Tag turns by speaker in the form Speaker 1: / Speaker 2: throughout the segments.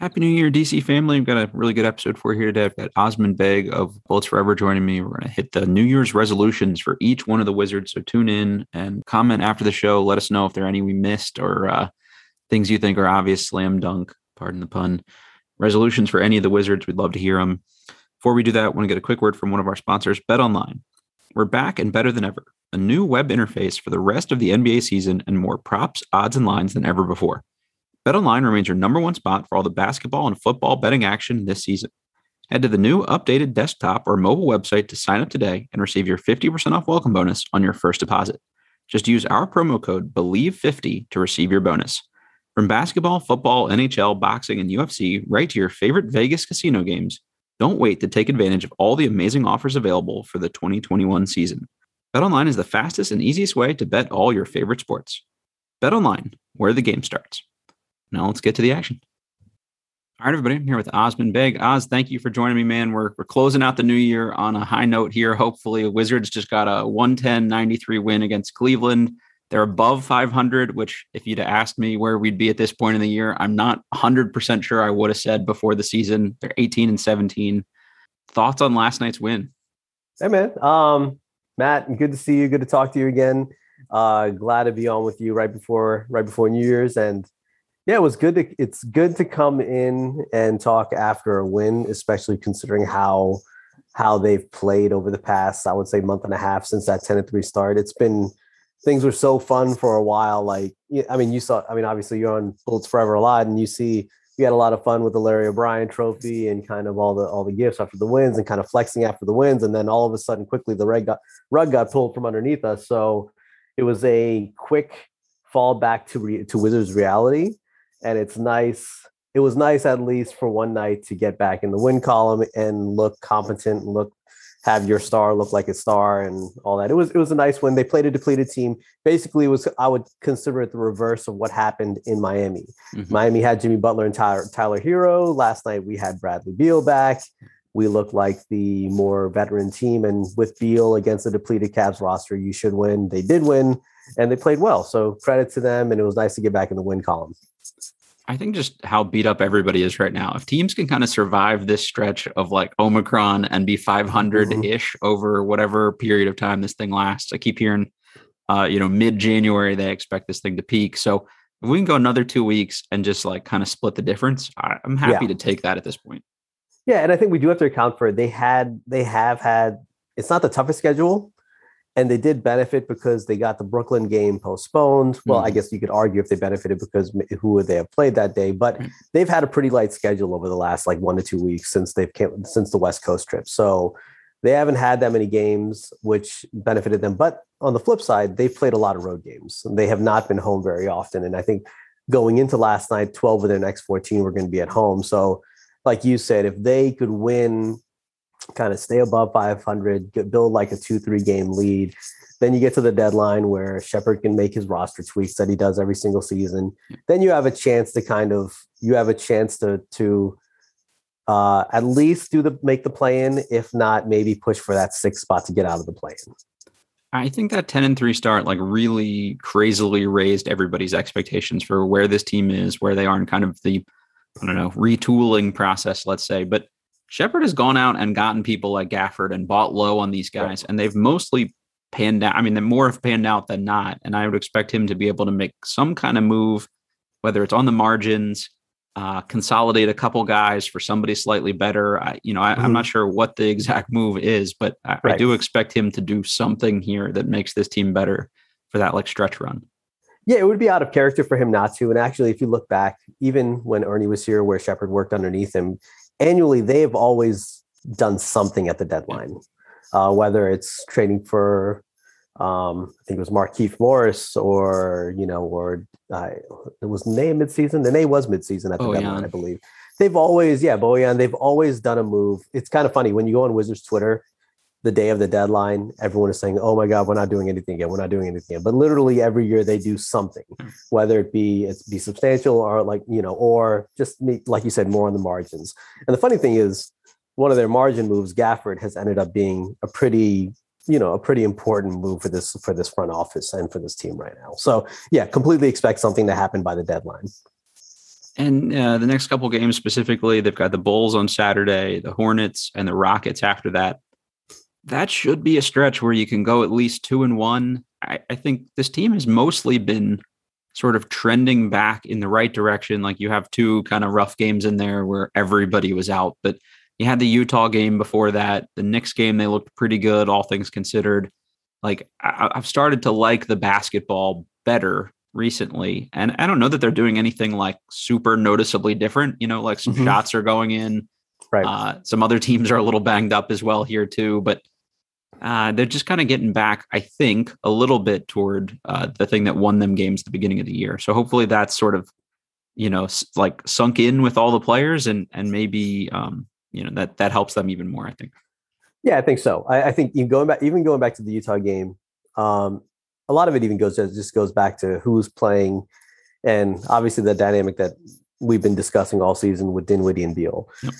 Speaker 1: Happy New Year, DC family. We've got a really good episode for you here today. I've got Osmond Beg of Bullets Forever joining me. We're going to hit the New Year's resolutions for each one of the Wizards. So tune in and comment after the show. Let us know if there are any we missed or uh, things you think are obvious slam dunk, pardon the pun, resolutions for any of the Wizards. We'd love to hear them. Before we do that, I want to get a quick word from one of our sponsors, Bet Online. We're back and better than ever. A new web interface for the rest of the NBA season and more props, odds, and lines than ever before. BetOnline remains your number one spot for all the basketball and football betting action this season. Head to the new updated desktop or mobile website to sign up today and receive your 50% off welcome bonus on your first deposit. Just use our promo code BELIEVE50 to receive your bonus. From basketball, football, NHL, boxing, and UFC, right to your favorite Vegas casino games, don't wait to take advantage of all the amazing offers available for the 2021 season. BetOnline is the fastest and easiest way to bet all your favorite sports. BetOnline, where the game starts. Now let's get to the action. All right, everybody. I'm here with Osmond Beg. Oz, thank you for joining me, man. We're, we're closing out the new year on a high note here. Hopefully, Wizards just got a 110 93 win against Cleveland. They're above 500, which, if you'd asked me where we'd be at this point in the year, I'm not 100% sure I would have said before the season. They're 18 and 17. Thoughts on last night's win?
Speaker 2: Hey, man. Um, Matt, good to see you. Good to talk to you again. Uh, glad to be on with you right before right before New Year's, and yeah, it was good to it's good to come in and talk after a win, especially considering how how they've played over the past, I would say, month and a half since that 10 and 3 start. It's been things were so fun for a while. Like I mean, you saw, I mean, obviously you're on Bullets Forever a lot, and you see you had a lot of fun with the Larry O'Brien trophy and kind of all the all the gifts after the wins and kind of flexing after the wins. And then all of a sudden, quickly the rug got rug got pulled from underneath us. So it was a quick fall back to re, to Wizards reality and it's nice. It was nice at least for one night to get back in the win column and look competent, and look have your star look like a star and all that. It was it was a nice win. They played a depleted team. Basically, it was I would consider it the reverse of what happened in Miami. Mm-hmm. Miami had Jimmy Butler and Tyler Tyler Herro. Last night we had Bradley Beal back. We looked like the more veteran team, and with Beal against the depleted Cavs roster, you should win. They did win, and they played well. So credit to them, and it was nice to get back in the win column.
Speaker 1: I think just how beat up everybody is right now. If teams can kind of survive this stretch of like Omicron and be 500 ish mm-hmm. over whatever period of time this thing lasts, I keep hearing, uh, you know, mid January they expect this thing to peak. So if we can go another two weeks and just like kind of split the difference, I, am happy yeah. to take that at this point.
Speaker 2: Yeah, and I think we do have to account for it. They had, they have had. It's not the toughest schedule, and they did benefit because they got the Brooklyn game postponed. Well, mm. I guess you could argue if they benefited because who would they have played that day, but right. they've had a pretty light schedule over the last like one to two weeks since they've came, since the West Coast trip. So they haven't had that many games, which benefited them. But on the flip side, they've played a lot of road games. They have not been home very often, and I think going into last night, twelve of their next fourteen were going to be at home. So, like you said, if they could win kind of stay above 500, get, build like a two, three game lead. Then you get to the deadline where Sheppard can make his roster tweaks that he does every single season. Then you have a chance to kind of, you have a chance to, to, uh, at least do the make the play in, if not maybe push for that sixth spot to get out of the play in.
Speaker 1: I think that 10 and 3 start like really crazily raised everybody's expectations for where this team is, where they are in kind of the I don't know, retooling process, let's say. But Sheppard has gone out and gotten people like Gafford and bought low on these guys, and they've mostly panned out. I mean, they're more have panned out than not. And I would expect him to be able to make some kind of move, whether it's on the margins, uh, consolidate a couple guys for somebody slightly better. I, you know, I, am
Speaker 2: Mhm.
Speaker 1: not sure what the exact move is, but I, I do expect him to do something here that makes this team better for that like stretch run.
Speaker 2: Yeah, it would be out of character for him not to. And actually, if you look back, even when Ernie was here, where Sheppard worked underneath him, annually they have always done something at the deadline, uh, whether it's trading for, um, I think it was Markieff Morris, or you know, or uh, it was Ney midseason. The Ney was midseason at the
Speaker 1: Bojan.
Speaker 2: deadline, I believe. They've always, yeah, Bojan. They've always done a move. It's kind of funny when you go on Wizards Twitter the day of the deadline, everyone is saying, "Oh my God, we're not doing anything again. We're not doing anything." Again. But literally every year they do something, whether it be it's be substantial or like you know, or just like you said, more on the margins. And the funny thing is, one of their margin moves, Gafford, has ended up being a pretty you know a pretty important move for this for this front office and for this team right now. So yeah, completely expect something to happen by the deadline.
Speaker 1: And uh, the next couple games specifically, they've got the Bulls on Saturday, the Hornets, and the Rockets after that. That should be a stretch where you can go at least two and one. I, I think this team has mostly been sort of trending back in the right direction. Like you have two kind of rough games in there where everybody was out, but you had the Utah game before that. The Knicks game, they looked pretty good, all things considered. Like I, I've started to like the basketball better recently. And I don't know that they're doing anything like super noticeably different. You know, like some
Speaker 2: Mhm.
Speaker 1: shots are going in.
Speaker 2: Right.
Speaker 1: Uh, some other teams are a little banged up as well here too, but uh, they're just kind of getting back, I think, a little bit toward uh, the thing that won them games at the beginning of the year. So hopefully that's sort of, you know, like sunk in with all the players, and and maybe um, you know that that helps them even more. I think.
Speaker 2: Yeah, I think so. I, I think even going back, even going back to the Utah game, um, a lot of it even goes just goes back to who's playing, and obviously the dynamic that we've been discussing all season with Dinwiddie and Beal.
Speaker 1: Yep.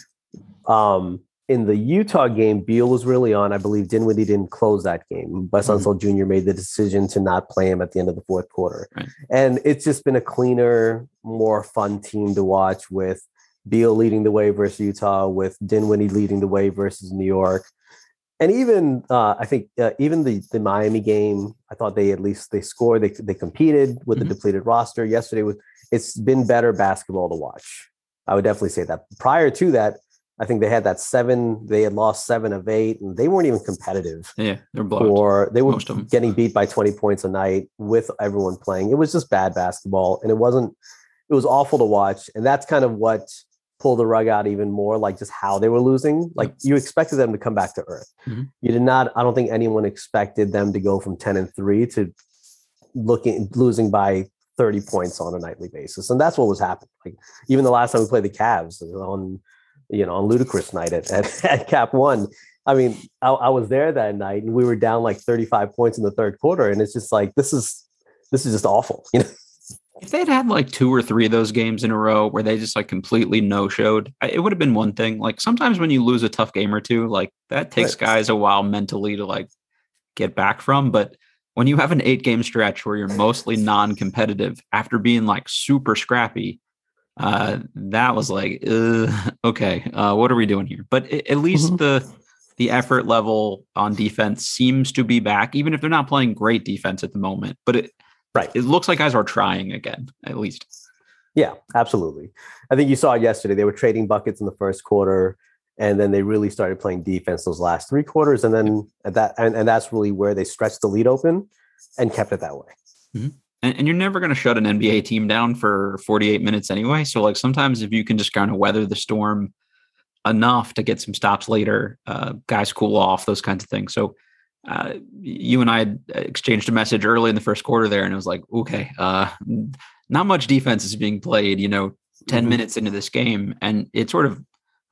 Speaker 2: Um, in the Utah game, Beal was really on. I believe Dinwiddie didn't close that game. Wes
Speaker 1: Mhm.
Speaker 2: Unseld Jr. made the decision to not play him at the end of the fourth quarter,
Speaker 1: Right.
Speaker 2: and it's just been a cleaner, more fun team to watch with Beal leading the way versus Utah, with Dinwiddie leading the way versus New York and even uh, I think uh, even the the Miami game, I thought they at least they scored, they they competed with
Speaker 1: Mhm.
Speaker 2: the depleted roster. Yesterday was it's been better basketball to watch. I would definitely say that. Prior to that, I think they had that seven. They had lost seven of eight, and they weren't even competitive.
Speaker 1: Yeah, they're blocked.
Speaker 2: Or they were
Speaker 1: most of 'em.
Speaker 2: getting beat by twenty points a night with everyone playing. It was just bad basketball, and it wasn't. It was awful to watch, and that's kind of what pulled the rug out even more. Like just how they were losing. Like you expected them to come back to earth.
Speaker 1: Mhm.
Speaker 2: You did not. I don't think anyone expected them to go from ten and three to looking losing by 30 points on a nightly basis. And that's what was happening. Like even the last time we played the Cavs on, you know, on ludicrous night at, at, at Cap One. I mean, I, I was there that night and we were down like 35 points in the third quarter. And it's just like, this is, this is just awful. You know?
Speaker 1: If they'd had like two or three of those games in a row where they just like completely no showed, it would have been one thing. Like sometimes when you lose a tough game or two, like that takes
Speaker 2: Right.
Speaker 1: guys a while mentally to like get back from. But when you have an eight game stretch where you're mostly non competitive after being like super scrappy, uh, that was like, uh, okay, uh, what are we doing here? But a- at least
Speaker 2: Mhm.
Speaker 1: the the effort level on defense seems to be back, even if they're not playing great defense at the moment. But it
Speaker 2: Right.
Speaker 1: it looks like guys are trying again, at least.
Speaker 2: Yeah, absolutely. I think you saw it yesterday. They were trading buckets in the first quarter, and then they really started playing defense those last three quarters. And then at that, and, and that's really where they stretched the lead open and kept it that way.
Speaker 1: And, and you're never going to shut an NBA team down for 48 minutes anyway. So, like, sometimes if you can just kind of weather the storm enough to get some stops later, uh, guys cool off, those kinds of things. So, uh, you and I had exchanged a message early in the first quarter there, and it was like, okay, uh, not much defense is being played, you know, 10
Speaker 2: Mhm.
Speaker 1: minutes into this game. And it sort of,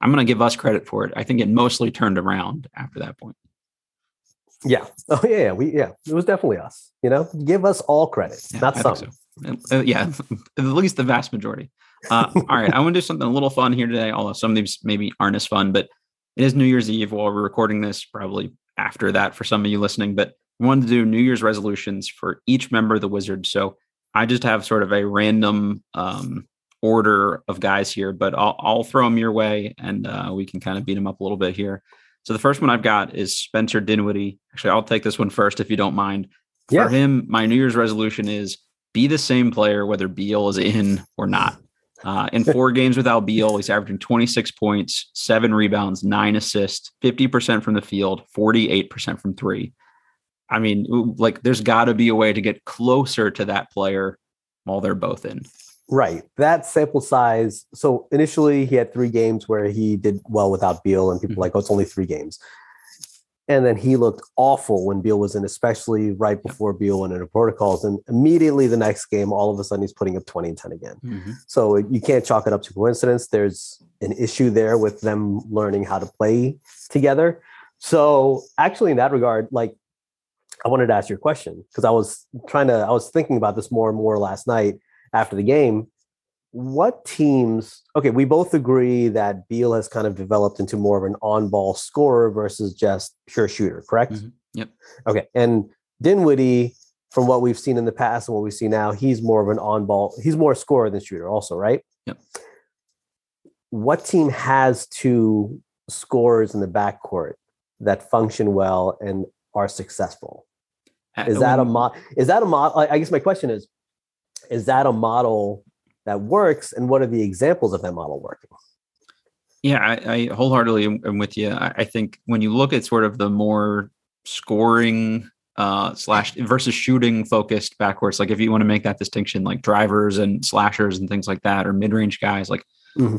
Speaker 1: I'm going to give us credit for it. I think it mostly turned around after that point.
Speaker 2: Yeah. Oh yeah, yeah. We yeah. It was definitely us. You know, give us all credit,
Speaker 1: Yeah,
Speaker 2: not
Speaker 1: I
Speaker 2: some.
Speaker 1: so. Uh, yeah, at least the vast majority. Uh, all right, I want to do something a little fun here today. Although some of these maybe aren't as fun, but it is New Year's Eve while we're recording this. Probably after that for some of you listening. But we wanted to do New Year's resolutions for each member of the Wizard. So I just have sort of a random um, order of guys here, but I'll, I'll throw them your way, and uh, we can kind of beat them up a little bit here. So the first one I've got is Spencer Dinwiddie. Actually, I'll take this one first if you don't mind.
Speaker 2: Yeah.
Speaker 1: For him, my New Year's resolution is be the same player whether Beal is in or not. Uh, in four games without Beal, he's averaging 26 points, seven rebounds, nine assists, 50% from the field, 48% from three. I mean, like, there's got to be a way to get closer to that player while they're both in.
Speaker 2: Right. That sample size. So initially, he had three games where he did well without Beal, and people mm-hmm. like, oh, it's only three games. And then he looked awful when Beal was in, especially right before Beal went into protocols. And immediately the next game, all of a sudden he's putting up 20 and 10 again. Mm-hmm. So you can't chalk it up to coincidence. There's an issue there with them learning how to play together. So actually, in that regard, like I wanted to ask you a question because I was trying to, I was thinking about this more and more last night after the game what teams okay we both agree that beal has kind of developed into more of an on-ball scorer versus just pure shooter correct? Mm-hmm.
Speaker 1: yep.
Speaker 2: Okay and dinwiddie from what we've seen in the past and what we see now he's more of an on-ball he's more a scorer than shooter also right?
Speaker 1: Yep.
Speaker 2: What team has two scorers in the backcourt that function well and are successful? Is that a mod is that a mod i guess my question is is that a model that works and what are the examples of that model working
Speaker 1: yeah i, I wholeheartedly am with you I, I, think when you look at sort of the more scoring uh, slash versus shooting focused backwards like if you want to make that distinction like drivers and slashers and things like that or mid-range guys like mm-hmm.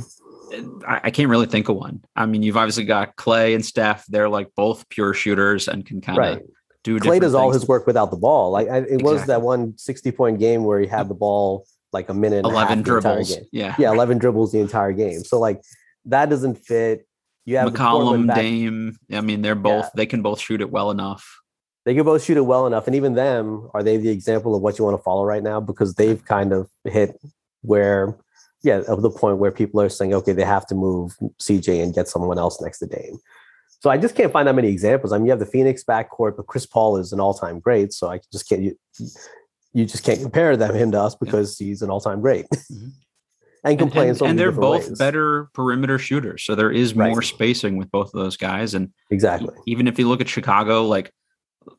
Speaker 1: I, I, can't really think of one i mean you've obviously got clay and steph they're like both pure shooters and can kind of right. Do
Speaker 2: clay does all his work without the ball like I, it exactly. was that one 60 point game where he had the ball like a minute
Speaker 1: 11 dribbles
Speaker 2: yeah yeah 11 dribbles the entire game so like that doesn't fit
Speaker 1: you have McCollum, Dame. I mean, they're both yeah. they can both shoot it well enough.
Speaker 2: They can both shoot it well enough, and even them are they the example of what you want to follow right now because they've kind of hit where, yeah, of the point where people are saying, okay, they have to move CJ and get someone else next to Dame. So I just can't find that many examples. I mean, you have the Phoenix backcourt, but Chris Paul is an all-time great, so I just can't. You, you just can't compare them him to us because yeah. he's an all-time great. Mm-hmm. and can play
Speaker 1: and, and they're both
Speaker 2: ways.
Speaker 1: better perimeter shooters. So there is right. more spacing with both of those guys. And
Speaker 2: exactly,
Speaker 1: even if you look at Chicago, like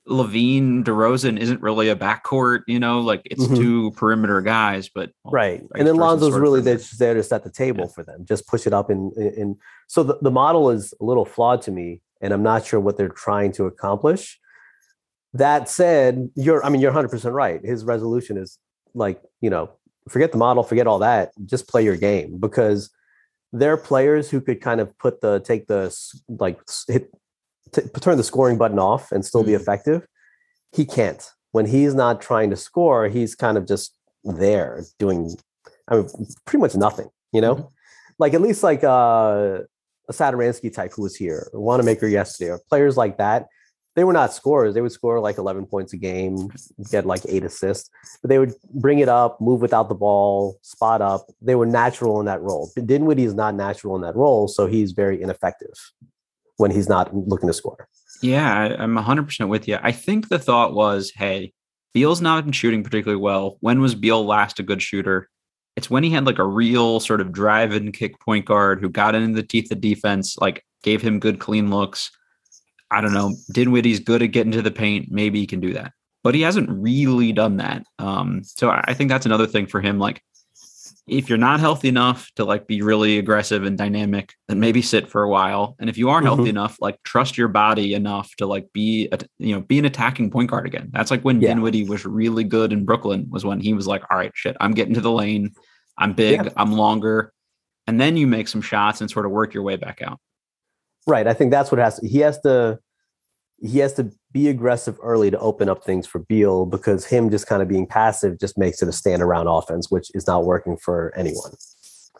Speaker 1: LaVine, DeRozan isn't really a backcourt, you know, like it's mm-hmm. two perimeter guys, but
Speaker 2: right. And then Lonzo's really just there to set the table yeah. for them, just push it up And, in, so the, the model is a little flawed to me, and I'm not sure what they're trying to accomplish. That said, you're, I mean, you're 100% right. His resolution is like, you know, forget the model, forget all that. Just play your game because there are players who could kind of put the, take the, like, hit, t- turn the scoring button off and still mm. be effective. He can't. When he's not trying to score, he's kind of just there doing, I mean, pretty much nothing, you know? Mm-hmm. Like, at least like uh, a Satoransky type who was here, Wanamaker yesterday, or players like that they were not scorers. They would score like 11 points a game, get like eight assists, but they would bring it up, move without the ball, spot up. They were natural in that role. Dinwiddie is not natural in that role, so he's very ineffective when he's not looking to score.
Speaker 1: Yeah, I'm 100% with you. I think the thought was, hey, Beal's not been shooting particularly well. When was Beal last a good shooter? It's when he had like a real sort of drive and kick point guard who got into the teeth of defense, like gave him good clean looks I don't know. Dinwiddie's good at getting to the paint. Maybe he can do that, but he hasn't really done that. Um, so I think that's another thing for him. Like, if you're not healthy enough to like be really aggressive and dynamic, then maybe sit for a while. And if you are mm-hmm. healthy enough, like trust your body enough to like be, a, you know, be an attacking point guard again. That's like when yeah. Dinwiddie was really good in Brooklyn. Was when he was like, all right, shit, I'm getting to the lane. I'm big. Yeah. I'm longer. And then you make some shots and sort of work your way back out.
Speaker 2: Right. I think that's what has to, he has to he has to be aggressive early to open up things for Beal because him just kind of being passive just makes it a stand around offense, which is not working for anyone.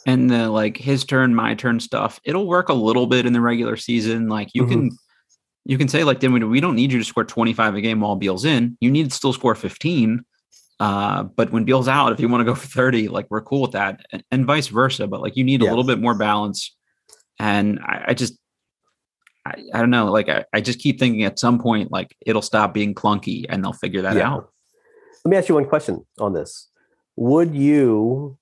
Speaker 1: And the like his turn, my turn stuff, it'll work a little bit in the regular season. Like you mm-hmm. can you can say like then we don't need you to score 25 a game while Beal's in. You need to still score 15. Uh, but when Beal's out, if you want to go for 30, like we're cool with that, and, and vice versa. But like you need a yeah. little bit more balance. And I, I just I, I don't know. Like I, I just keep thinking at some point, like it'll stop being clunky and they'll figure that yeah. out.
Speaker 2: Let me ask you one question on this. Would you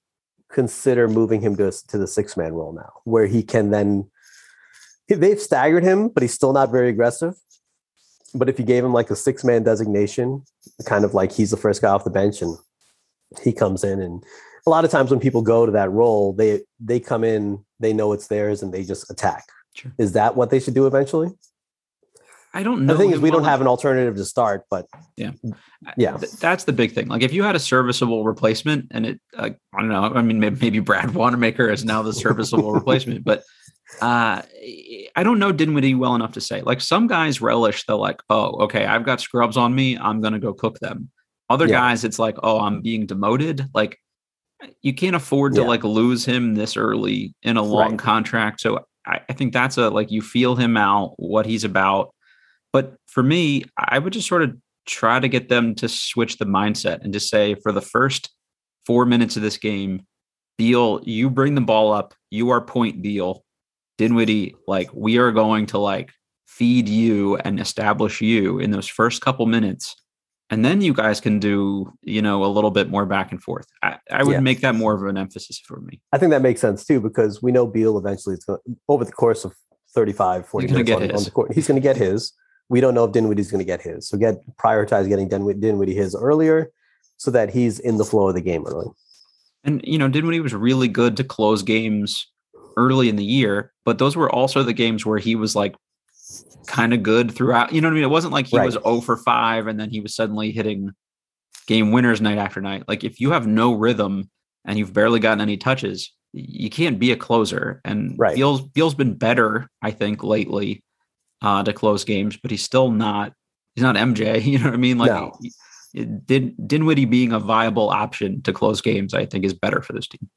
Speaker 2: consider moving him to, to the six man role now, where he can then they've staggered him, but he's still not very aggressive. But if you gave him like a six man designation, kind of like he's the first guy off the bench and he comes in and a lot of times when people go to that role, they they come in, they know it's theirs, and they just attack.
Speaker 1: Sure.
Speaker 2: Is that what they should do eventually?
Speaker 1: I don't know.
Speaker 2: The thing is, we don't have an alternative to start, but
Speaker 1: Yeah.
Speaker 2: yeah,
Speaker 1: Th- that's the big thing. Like if you had a serviceable replacement, and it, uh, I don't know. I mean, maybe, maybe Brad Wanamaker is now the serviceable replacement, but uh, I don't know Dinwiddie well enough to say. Like some guys relish the like, oh, okay, I've got scrubs on me. I'm gonna go cook them. Other
Speaker 2: Yeah.
Speaker 1: guys, it's like, oh, I'm being demoted. Like you can't afford to
Speaker 2: Yeah.
Speaker 1: like lose him this early in a long
Speaker 2: Right.
Speaker 1: contract. So I, I think that's a like you feel him out, what he's about. But for me, I would just sort of try to get them to switch the mindset and just say for the first four minutes of this game, Beal, you bring the ball up, you are point Beal. Dinwiddie, like we are going to like feed you and establish you in those first couple minutes. And then you guys can do, you know, a little bit more back and forth. I, I would
Speaker 2: Yeah.
Speaker 1: make that more of an emphasis for me.
Speaker 2: I think that makes sense too because we know Beal eventually is going over the course of 35, 40
Speaker 1: He's gonna
Speaker 2: minutes on, on the court. He's going to get his. We don't know if Dinwiddie's going to get his. So get prioritize getting Dinwiddie, Dinwiddie his earlier so that he's in the flow of the game early.
Speaker 1: And you know, Dinwiddie was really good to close games early in the year, but those were also the games where he was like kind of good throughout. You know what I mean? It wasn't like he
Speaker 2: Right.
Speaker 1: was 0 for 5 and then he was suddenly hitting game winners night after night. Like if you have no rhythm and you've barely gotten any touches, you can't be a closer. And
Speaker 2: Right.
Speaker 1: Beal's Beal's been better, I think, lately uh, to close games, but he's still not. He's not MJ. You know what I mean? Like
Speaker 2: No.
Speaker 1: he- it- Din, Dinwiddie being a viable option to close games, I think, is better for this team.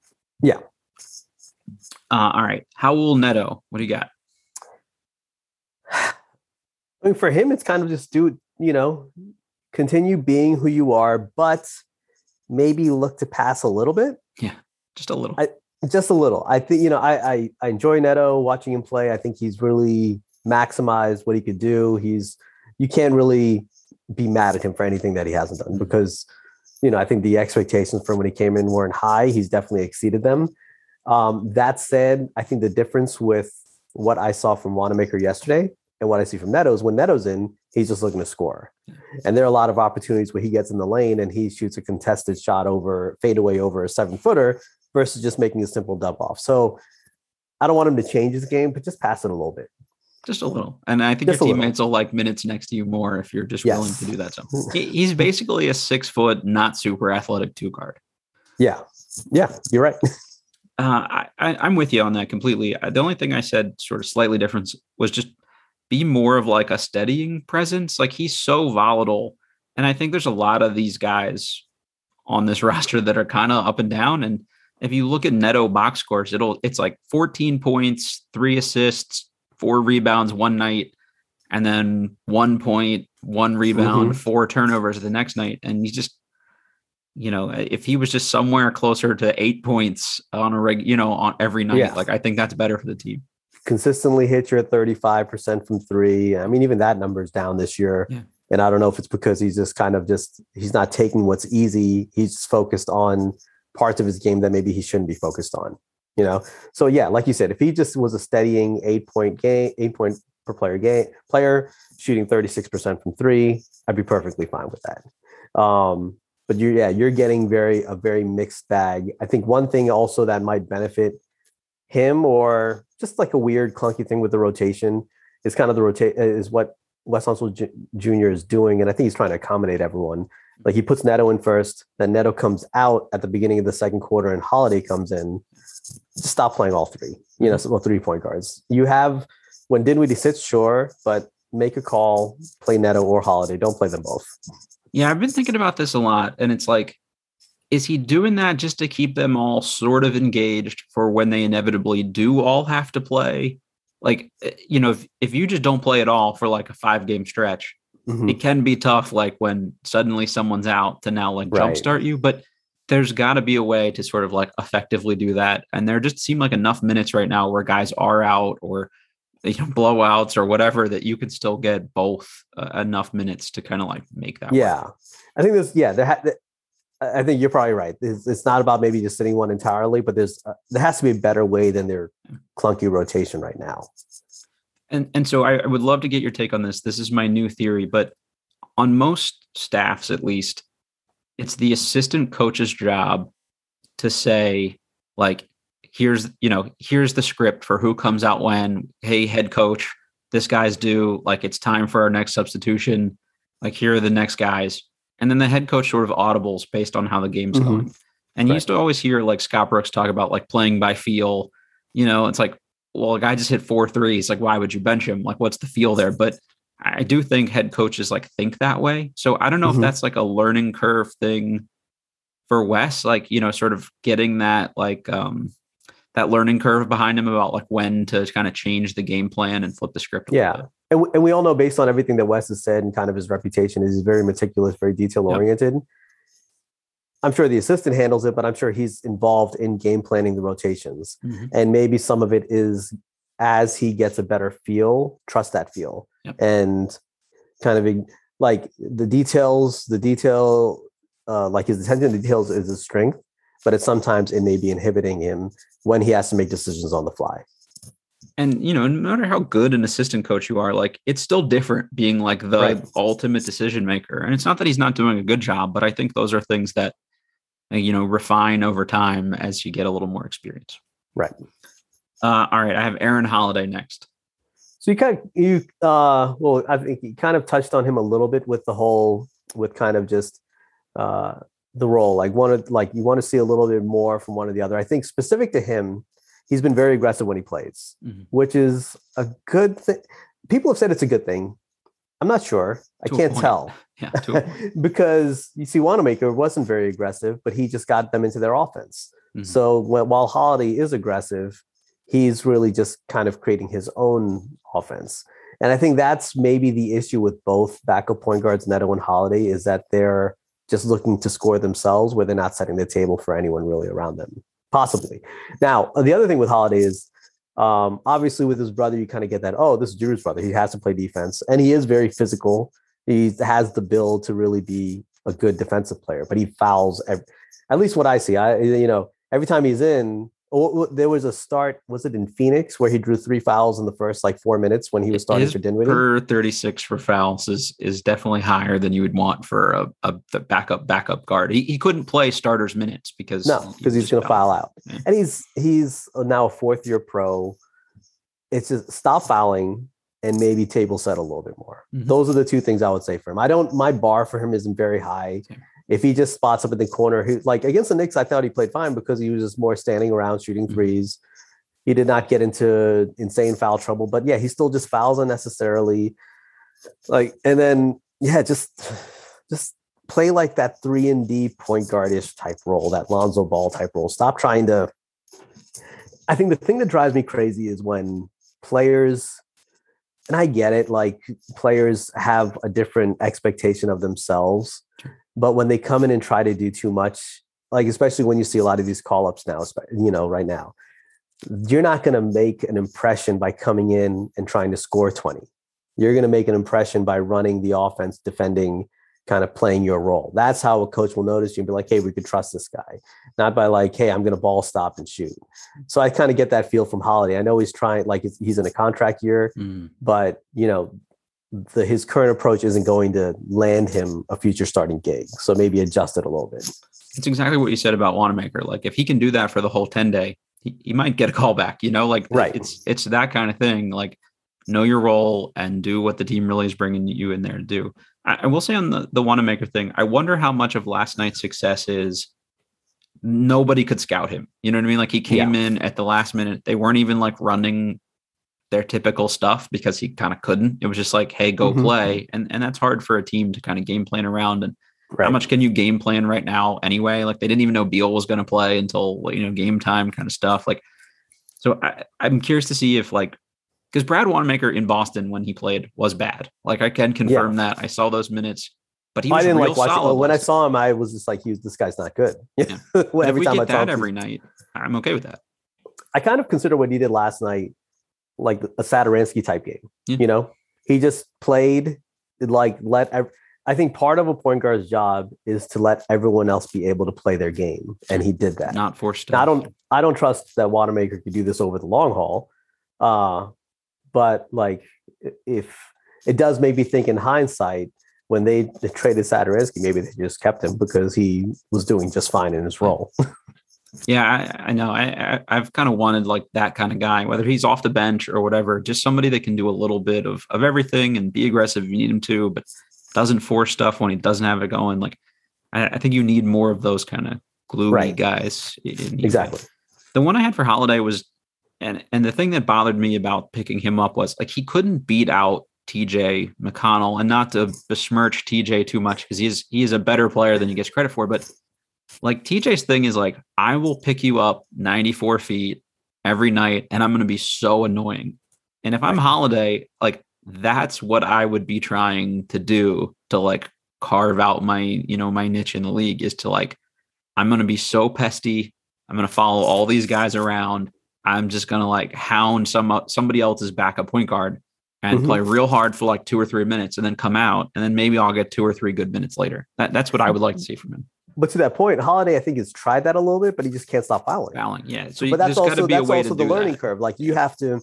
Speaker 2: Yeah.
Speaker 1: Uh, all right. Raul Neto, what do you got?
Speaker 2: I mean, for him, it's kind of just do, you know, continue being who you are, but maybe look to pass a little bit, Yeah,
Speaker 1: Just a little.
Speaker 2: I- just a little. I think, you know, I, I, I enjoy Neto watching him play. I think he's really maximized what he could do. He's, you can't really be mad at him for anything that he hasn't done because, you know, I think the expectations from when he came in weren't high. He's definitely exceeded them. Um, that said, I think the difference with what I saw from Wanamaker yesterday and what I see from is when Neto's in, he's just looking to score. And there are a lot of opportunities where he gets in the lane and he shoots a contested shot over, fade away over a seven footer versus just making a simple dump off. So I don't want him to change his game, but just pass it a little bit.
Speaker 1: just a little. And I think
Speaker 2: Just
Speaker 1: your teammates will like minutes next to you more if you're just
Speaker 2: Yes.
Speaker 1: willing to do that. So he's basically a six foot, not super athletic two guard.
Speaker 2: Yeah. Yeah. You're right.
Speaker 1: Uh, I, I'm with you on that completely. Uh, The only thing I said, sort of slightly different, was just be more of like a steadying presence. Like he's so volatile, and I think there's a lot of these guys on this roster that are kind of up and down. And if you look at Neto box scores, it'll it's like 14 points, three assists, four rebounds one night, and then one point, one rebound, mm-hmm. four turnovers the next night, and he's just you know, if he was just somewhere closer to eight points on a reg, you know, on every night,
Speaker 2: Yeah.
Speaker 1: like I think that's better for the team.
Speaker 2: Consistently hit you at 35% from three. I mean, even that number is down this year.
Speaker 1: Yeah.
Speaker 2: And I don't know if it's because he's just kind of just, he's not taking what's easy. He's focused on parts of his game that maybe he shouldn't be focused on, you know? So yeah, like you said, if he just was a steadying eight point game, eight point per player game player shooting 36% from three, I'd be perfectly fine with that. Um, but you're, yeah, you're getting very, a very mixed bag. I think one thing also that might benefit him or just like a weird clunky thing with the rotation is kind of the rotate uh, is what Wes Unseld Jr. is doing. And I think he's trying to accommodate everyone. Like he puts Neto in first, then Neto comes out at the beginning of the second quarter and Holiday comes in. Stop playing all three, you know, well, three point guards. You have when Dinwiddie sits, sure, but make a call, play Neto or Holiday. Don't play them both.
Speaker 1: Yeah, I've been thinking about this a lot, and it's like, is he doing that just to keep them all sort of engaged for when they inevitably do all have to play? Like, eh, you know, if, if you just don't play at all for like a five game stretch,
Speaker 2: Mhm.
Speaker 1: it can be tough like when suddenly someone's out to now like
Speaker 2: Right.
Speaker 1: jumpstart you but there's got to be a way to sort of like effectively do that and there just seem like enough minutes right now where guys are out or you know blowouts or whatever that you can still get both uh, enough minutes to kind of like make that work.
Speaker 2: Yeah, I think there's yeah. There ha- I think you're probably right. It's, it's not about maybe just sitting one entirely, but there's uh, there has to be a better way than their clunky rotation right now.
Speaker 1: and and so I, I would love to get your take on this. This is my new theory but on most staffs at least it's the assistant coach's job to say like here's you know here's the script for who comes out when. Hey head coach this guy's due. Like it's time for our next substitution. Like here are the next guys and then the head coach sort of audibles based on how the game's
Speaker 2: Mhm.
Speaker 1: going and you used to always hear like scott brooks talk about like playing by feel you know it's like well a guy just hit four threes like why would you bench him like what's the feel there but i do think head coaches like think that way so i don't know
Speaker 2: Mhm.
Speaker 1: if that's like a learning curve thing for wes like you know sort of getting that like um that learning curve behind him about like when to kind of change the game plan and flip the script a little
Speaker 2: Yeah.
Speaker 1: bit.
Speaker 2: And, and we all know based on everything that Wes has said and kind of his reputation is he's very meticulous, very detail oriented. I'm sure the assistant handles it, but I'm sure he's involved in game planning the rotations.
Speaker 1: Mhm.
Speaker 2: And maybe some of it is as he gets a better feel, trust that feel
Speaker 1: Yep.
Speaker 2: and kind of like the details, the detail, uh, like his attention to details is his strength, but it's sometimes it may be inhibiting him when he has to make decisions on the fly.
Speaker 1: And you know no matter how good an assistant coach you are like it's still different being like the
Speaker 2: Right.
Speaker 1: ultimate decision maker and it's not that he's not doing a good job but i think those are things that uh, you know refine over time as you get a little more experience
Speaker 2: Right.
Speaker 1: uh, all right i have aaron holiday next
Speaker 2: So you kind of you uh well I think you kind of touched on him a little bit with the whole with kind of just uh the role like one of like you want to see a little bit more from one or the other. I think specific to him, he's been very aggressive when he plays,
Speaker 1: Mhm.
Speaker 2: which is a good thing. People have said it's a good thing. I'm not sure. I
Speaker 1: To a
Speaker 2: can't tell
Speaker 1: yeah to a point.
Speaker 2: because you see Wanamaker wasn't very aggressive, but he just got them into their offense.
Speaker 1: Mhm.
Speaker 2: So while Holiday is aggressive, he's really just kind of creating his own offense. And I think that's maybe the issue with both backup point guards, Neto and Holiday, is that they're just looking to score themselves where they're not setting the table for anyone really around them, possibly. Now, the other thing with Holiday is um, obviously with his brother, you kind of get that, oh, this is Jrue's brother. He has to play defense. And he is very physical. He has the build to really be a good defensive player, but he fouls ev- at least what I see. I you know, every time he's in, oh, there was a start, was it in Phoenix where he drew three fouls in the first like four minutes when he was starting
Speaker 1: His
Speaker 2: for Dinwiddie?
Speaker 1: per 36 for fouls is is definitely higher than you would want for a, a the backup backup guard he, he couldn't play starters minutes because
Speaker 2: No,
Speaker 1: he
Speaker 2: because he's going to foul out,
Speaker 1: Yeah.
Speaker 2: and he's he's now a fourth year pro. It's just stop fouling and maybe table set a little bit more.
Speaker 1: Mhm.
Speaker 2: Those are the two things I would say for him. I don't. My bar for him isn't very high. If he just spots up in the corner, he, like against the Knicks, I thought he played fine because he was just more standing around shooting
Speaker 1: Mhm.
Speaker 2: threes. He did not get into insane foul trouble, but yeah, he still just fouls unnecessarily. Like, and then yeah, just just play like that three and D point guardish type role, that Lonzo Ball type role. Stop trying to. I think the thing that drives me crazy is when players, and I get it, like players have a different expectation of themselves, but when they come in and try to do too much, like especially when you see a lot of these call ups now, you know, right now, you're not going to make an impression by coming in and trying to score 20. You're going to make an impression by running the offense, defending, kind of playing your role. That's how a coach will notice you and be like, hey, we could trust this guy. Not by like, hey, I'm going to ball stop and shoot. So I kind of get that feel from Holiday. I know he's trying, like he's in a contract year,
Speaker 1: Mm.
Speaker 2: but you know, the, his current approach isn't going to land him a future starting gig. So maybe adjust it a little bit.
Speaker 1: it's exactly what you said about Wanamaker. Like if he can do that for the whole 10 day, he, he might get a call back, you know, like
Speaker 2: Right.
Speaker 1: it's, it's that kind of thing. Like know your role and do what the team really is bringing you in there to do. I, I will say on the, the Wanamaker thing, I wonder how much of last night's success is nobody could scout him. You know what I mean? Like he came in at the last minute. They weren't even like running their typical stuff because he kind of couldn't. It was just like, hey, go
Speaker 2: Mhm.
Speaker 1: play. And and that's hard for a team to kind of game plan around. And
Speaker 2: Right.
Speaker 1: how much can you game plan right now anyway? Like they didn't even know Beal was going to play until you know game time kind of stuff. Like, so I, I'm curious to see if like because Brad Wanamaker in Boston when he played was bad. Like I can confirm that I saw those minutes, but he was
Speaker 2: I didn't
Speaker 1: real
Speaker 2: like watching.
Speaker 1: solid
Speaker 2: When I saw him, I was just like, "He, this guy's not good."
Speaker 1: Yeah.
Speaker 2: Well,
Speaker 1: night. If we
Speaker 2: I
Speaker 1: get
Speaker 2: talk
Speaker 1: that every night, I'm okay with that.
Speaker 2: I kind of consider what he did last night like a Satoransky type game.
Speaker 1: Yeah.
Speaker 2: You know, he just played like let. ev- I think part of a point guard's job is to let everyone else be able to play their game, and he did that.
Speaker 1: Not forced.
Speaker 2: Now, I don't. I don't trust that Wanamaker could do this over the long haul. Uh, but like, if it does make me think in hindsight, when they, traded Satoransky, maybe they just kept him because he was doing just fine in his role.
Speaker 1: Yeah, I, I know. I, I have kind of wanted like that kind of guy, whether he's off the bench or whatever, just somebody that can do a little bit of of everything and be aggressive if you need him to, but doesn't force stuff when he doesn't have it going. Like I, I think you need more of those kind of gluey
Speaker 2: Right.
Speaker 1: guys.
Speaker 2: Exactly.
Speaker 1: The one I had for Holiday was, and and the thing that bothered me about picking him up was like he couldn't beat out TJ McConnell, and not to besmirch TJ too much because he's he is a better player than he gets credit for, but like TJ's thing is like I will pick you up 94 feet every night, and I'm going to be so annoying. And if I'm Holiday, like that's what I would be trying to do to like carve out my you know my niche in the league is to like I'm going to be so pesty. I'm going to follow all these guys around. I'm just going to like hound some somebody else's backup point guard and
Speaker 2: Mhm.
Speaker 1: play real hard for like two or three minutes and then come out and then maybe I'll get two or three good minutes later. That, that's what I would like to see from him.
Speaker 2: But to that point, Holiday, I think, has tried that a little bit, but he just can't stop fouling.
Speaker 1: Fouling, yeah. So
Speaker 2: but that's also
Speaker 1: to be a
Speaker 2: that's also the learning
Speaker 1: that.
Speaker 2: curve. Like you have to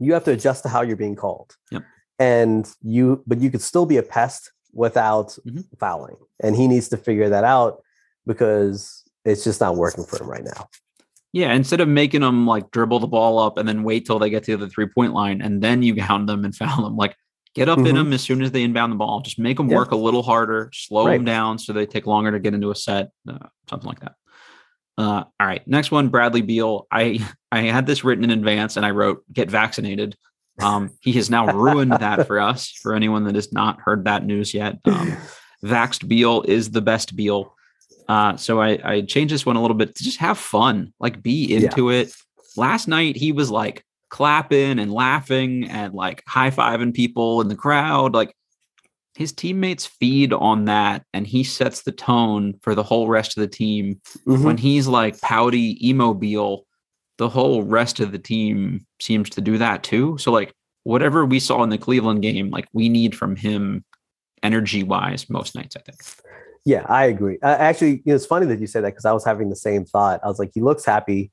Speaker 2: you have to adjust to how you're being called.
Speaker 1: Yep.
Speaker 2: And you but you could still be a pest without
Speaker 1: Mhm.
Speaker 2: fouling. And he needs to figure that out because it's just not working for him right now.
Speaker 1: Yeah, instead of making them like dribble the ball up and then wait till they get to the three point line and then you hound them and foul them, like get up in
Speaker 2: Mhm.
Speaker 1: them as soon as they inbound the ball. Just make them
Speaker 2: Yeah.
Speaker 1: work a little harder, slow
Speaker 2: Right.
Speaker 1: them down so they take longer to get into a set, uh, something like that. Uh, all right, next one, Bradley Beal. I I had this written in advance and I wrote get vaccinated. Um, he has now ruined that for us. For anyone that has not heard that news yet, um, Vaxed Beal is the best Beal. Uh, so I, I changed this one a little bit to just have fun, like be
Speaker 2: Yeah.
Speaker 1: into it. Last night he was like clapping and laughing and like high fiving people in the crowd. Like his teammates feed on that, and he sets the tone for the whole rest of the team.
Speaker 2: Mhm.
Speaker 1: When he's like pouty emo Beal, the whole rest of the team seems to do that too. So like whatever we saw in the Cleveland game, like we need from him energy wise most nights, I think.
Speaker 2: Yeah, I agree. Uh, actually, you know, it's funny that you said that because I was having the same thought. I was like, he looks happy.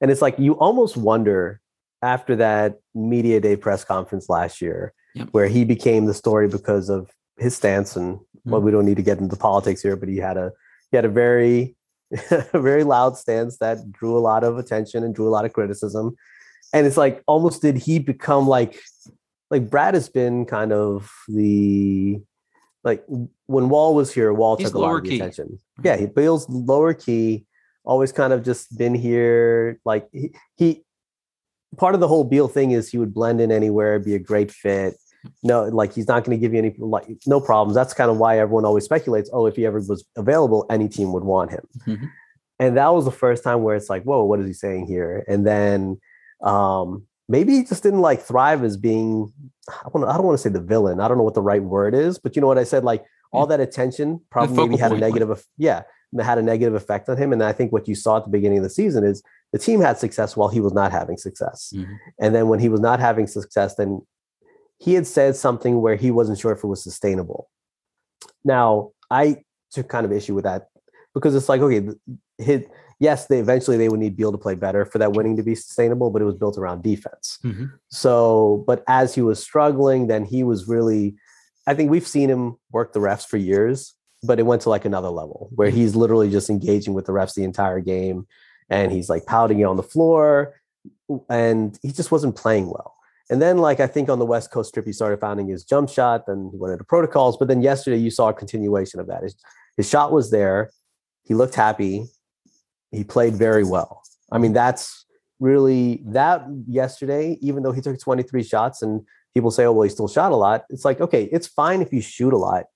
Speaker 2: And it's like you almost wonder after that media day press conference last year,
Speaker 1: Yep.
Speaker 2: where he became the story because of his stance and well, mm-hmm. we don't need to get into politics here, but he had a he had a very a very loud stance that drew a lot of attention and drew a lot of criticism. And it's like almost did he become like like Brad has been kind of the like when Wall was here, Wall
Speaker 1: He's
Speaker 2: took a lot of the
Speaker 1: key.
Speaker 2: attention. Yeah, he Beal's lower key, always kind of just been here. Like he, he part of the whole Beal thing is he would blend in anywhere, be a great fit. No, like he's not going to give you any like no problems. That's kind of why everyone always speculates. Oh, if he ever was available, any team would want him.
Speaker 1: Mhm.
Speaker 2: And that was the first time where it's like, whoa, what is he saying here? And then um maybe he just didn't like thrive as being I don't, I don't want to say the villain. I don't know what the right word is, but you know what I said? Like all that attention probably maybe had a
Speaker 1: like-
Speaker 2: negative, eff- yeah, had a negative effect on him. And I think what you saw at the beginning of the season is the team had success while he was not having success.
Speaker 1: Mhm.
Speaker 2: And then when he was not having success, then he had said something where he wasn't sure if it was sustainable. Now, I took kind of issue with that because it's like, okay, hit, yes, they eventually they would need Beal to play better for that winning to be sustainable, but it was built around defense.
Speaker 1: Mhm.
Speaker 2: So, but as he was struggling, then he was really, I think we've seen him work the refs for years, but it went to like another level where he's literally just engaging with the refs the entire game and he's like pouting on the floor and he just wasn't playing well. And then, like, I think on the West Coast trip, he started finding his jump shot, then he went into protocols. But then yesterday, you saw a continuation of that. His, his shot was there. He looked happy. He played very well. I mean, that's really that yesterday, even though he took 23 shots and people say, oh, well, he still shot a lot. It's like, okay, it's fine if you shoot a lot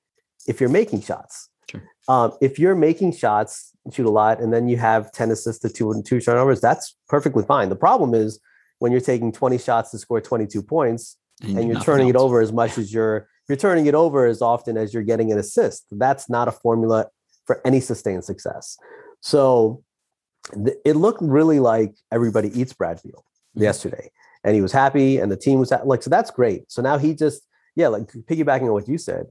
Speaker 2: if you're making shots.
Speaker 1: Sure.
Speaker 2: Um, if you're making shots, shoot a lot, and then you have 10 assists to two and two turnovers, that's perfectly fine. The problem is when you're taking 20 shots to score 22 points and you're
Speaker 1: nothing
Speaker 2: turning it over as much as you're you're turning it over as often as you're getting an assist. That's not a formula for any sustained success. So th- it looked really like everybody eats Brad Beal
Speaker 1: Mhm.
Speaker 2: yesterday, and he was happy, and the team was ha- like, so that's great. So now he just yeah, like piggybacking on what you said,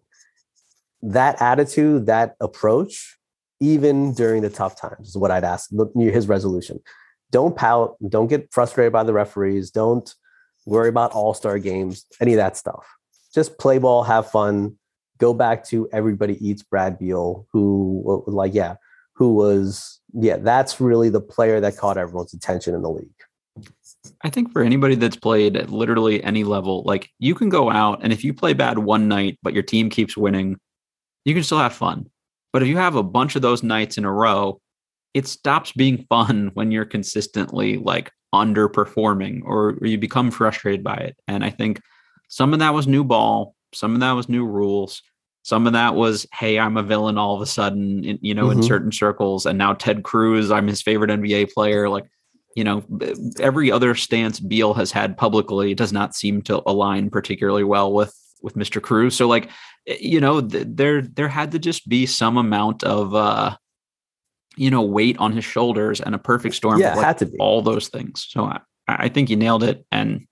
Speaker 2: that attitude, that approach, even during the tough times, is what I'd ask. Look, his resolution: don't pout, don't get frustrated by the referees, don't worry about all star games, any of that stuff. Just play ball, have fun. Go back to everybody eats Brad Beal, who like yeah, who was yeah, that's really the player that caught everyone's attention in the league.
Speaker 1: I think for anybody that's played at literally any level, like you can go out and if you play bad one night, but your team keeps winning, you can still have fun. But if you have a bunch of those nights in a row, it stops being fun when you're consistently like underperforming or, or you become frustrated by it. And I think some of that was new ball, some of that was new rules. Some of that was, hey, I'm a villain all of a sudden, in, you know, mm-hmm. in certain circles. And now Ted Cruz, I'm his favorite NBA player. Like, you know, every other stance Beal has had publicly does not seem to align particularly well with with Mr. Cruz. So, like, you know, th- there there had to just be some amount of uh, you know, weight on his shoulders and a perfect storm.
Speaker 2: Yeah, like had to be
Speaker 1: all those things. So I, I think you nailed it. And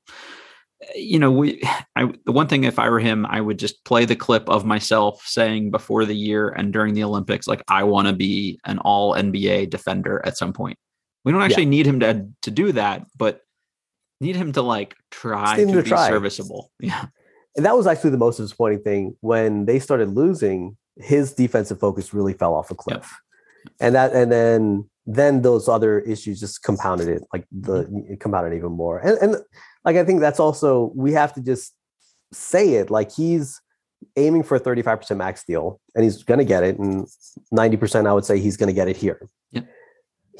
Speaker 1: you know, we, I, the one thing, if I were him, I would just play the clip of myself saying before the year and during the Olympics, like, I want to be an all NBA defender at some point. We don't actually yeah. need him to, to do that, but need him to like try to, to, be try. serviceable. Yeah.
Speaker 2: And that was actually the most disappointing thing when they started losing, his defensive focus really fell off a cliff. Yep. And that, and then, then those other issues just compounded it, like the mm-hmm. compounded even more. And, and like I think that's also we have to just say it like he's aiming for a 35% max deal and he's going to get it and 90% I would say he's going to get it here.
Speaker 1: Yeah.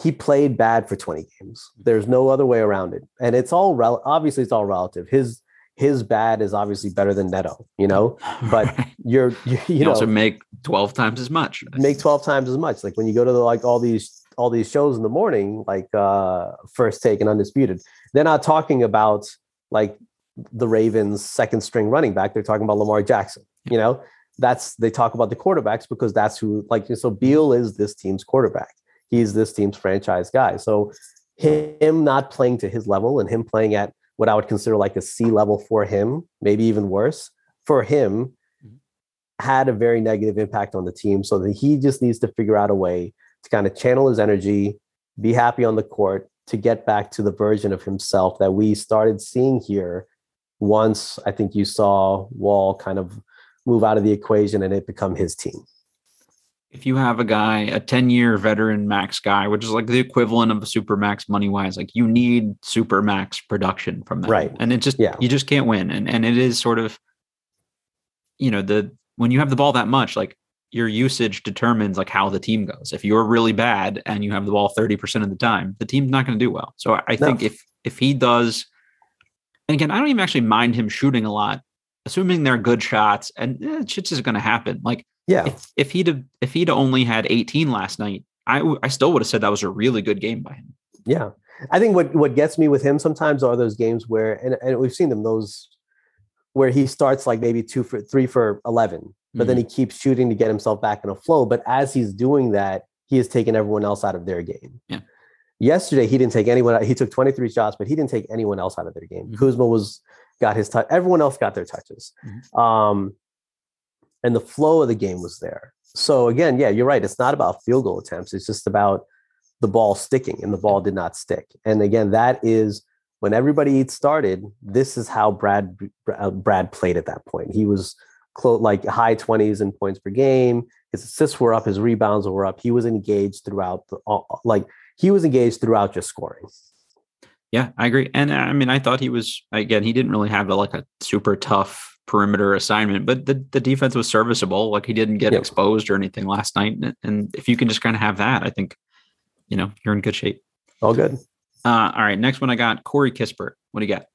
Speaker 2: He played bad for 20 games. There's no other way around it. And it's all rel- obviously it's all relative. His his bad is obviously better than Neto, you know, but you're, you, you, you know,
Speaker 1: also make 12 times as much.
Speaker 2: Make 12 times as much. Like when you go to the, like all these all these shows in the morning, like uh, First Take and Undisputed, they're not talking about like the Ravens' second string running back. They're talking about Lamar Jackson. You know, that's they talk about the quarterbacks because that's who like so Beal is this team's quarterback. He's this team's franchise guy. So him not playing to his level and him playing at what I would consider like a C level for him, maybe even worse for him, mm-hmm. had a very negative impact on the team. So that he just needs to figure out a way to kind of channel his energy, be happy on the court, to get back to the version of himself that we started seeing here once I think you saw Wall kind of move out of the equation and it become his team.
Speaker 1: If you have a guy, a 10 year veteran max guy, which is like the equivalent of a super max money wise, like you need super max production from that.
Speaker 2: Right.
Speaker 1: And it just, yeah. you just can't win. And, and it is sort of, you know, the, when you have the ball that much, like your usage determines like how the team goes. If you're really bad and you have the ball 30% of the time, the team's not going to do well. So I no. think if if he does and again, I don't even actually mind him shooting a lot, assuming they're good shots and eh, shit's just going to happen. Like
Speaker 2: yeah.
Speaker 1: If, if he'd have, if he'd only had 18 last night, I I still would have said that was a really good game by him.
Speaker 2: Yeah. I think what what gets me with him sometimes are those games where and, and we've seen them those where he starts like maybe two for three for 11 but mm-hmm. then he keeps shooting to get himself back in a flow. But as he's doing that, he has taken everyone else out of their game.
Speaker 1: Yeah.
Speaker 2: Yesterday, he didn't take anyone. He took 23 shots, but he didn't take anyone else out of their game. Mm-hmm. Kuzma was got his touch. Everyone else got their touches. Mm-hmm. Um, and the flow of the game was there. So again, yeah, you're right. It's not about field goal attempts. It's just about the ball sticking, and the ball did not stick. And again, that is when everybody started. This is how Brad uh, Brad played at that point. He was close, like high 20s in points per game. His assists were up, his rebounds were up. He was engaged throughout the, like he was engaged throughout just scoring.
Speaker 1: Yeah, I agree. And I mean, I thought he was again, he didn't really have a, like a super tough perimeter assignment, but the, the defense was serviceable. Like he didn't get yep. exposed or anything last night. And if you can just kind of have that, I think, you know, you're in good shape.
Speaker 2: All good.
Speaker 1: Uh, all right. Next one I got Corey Kispert. What do you got?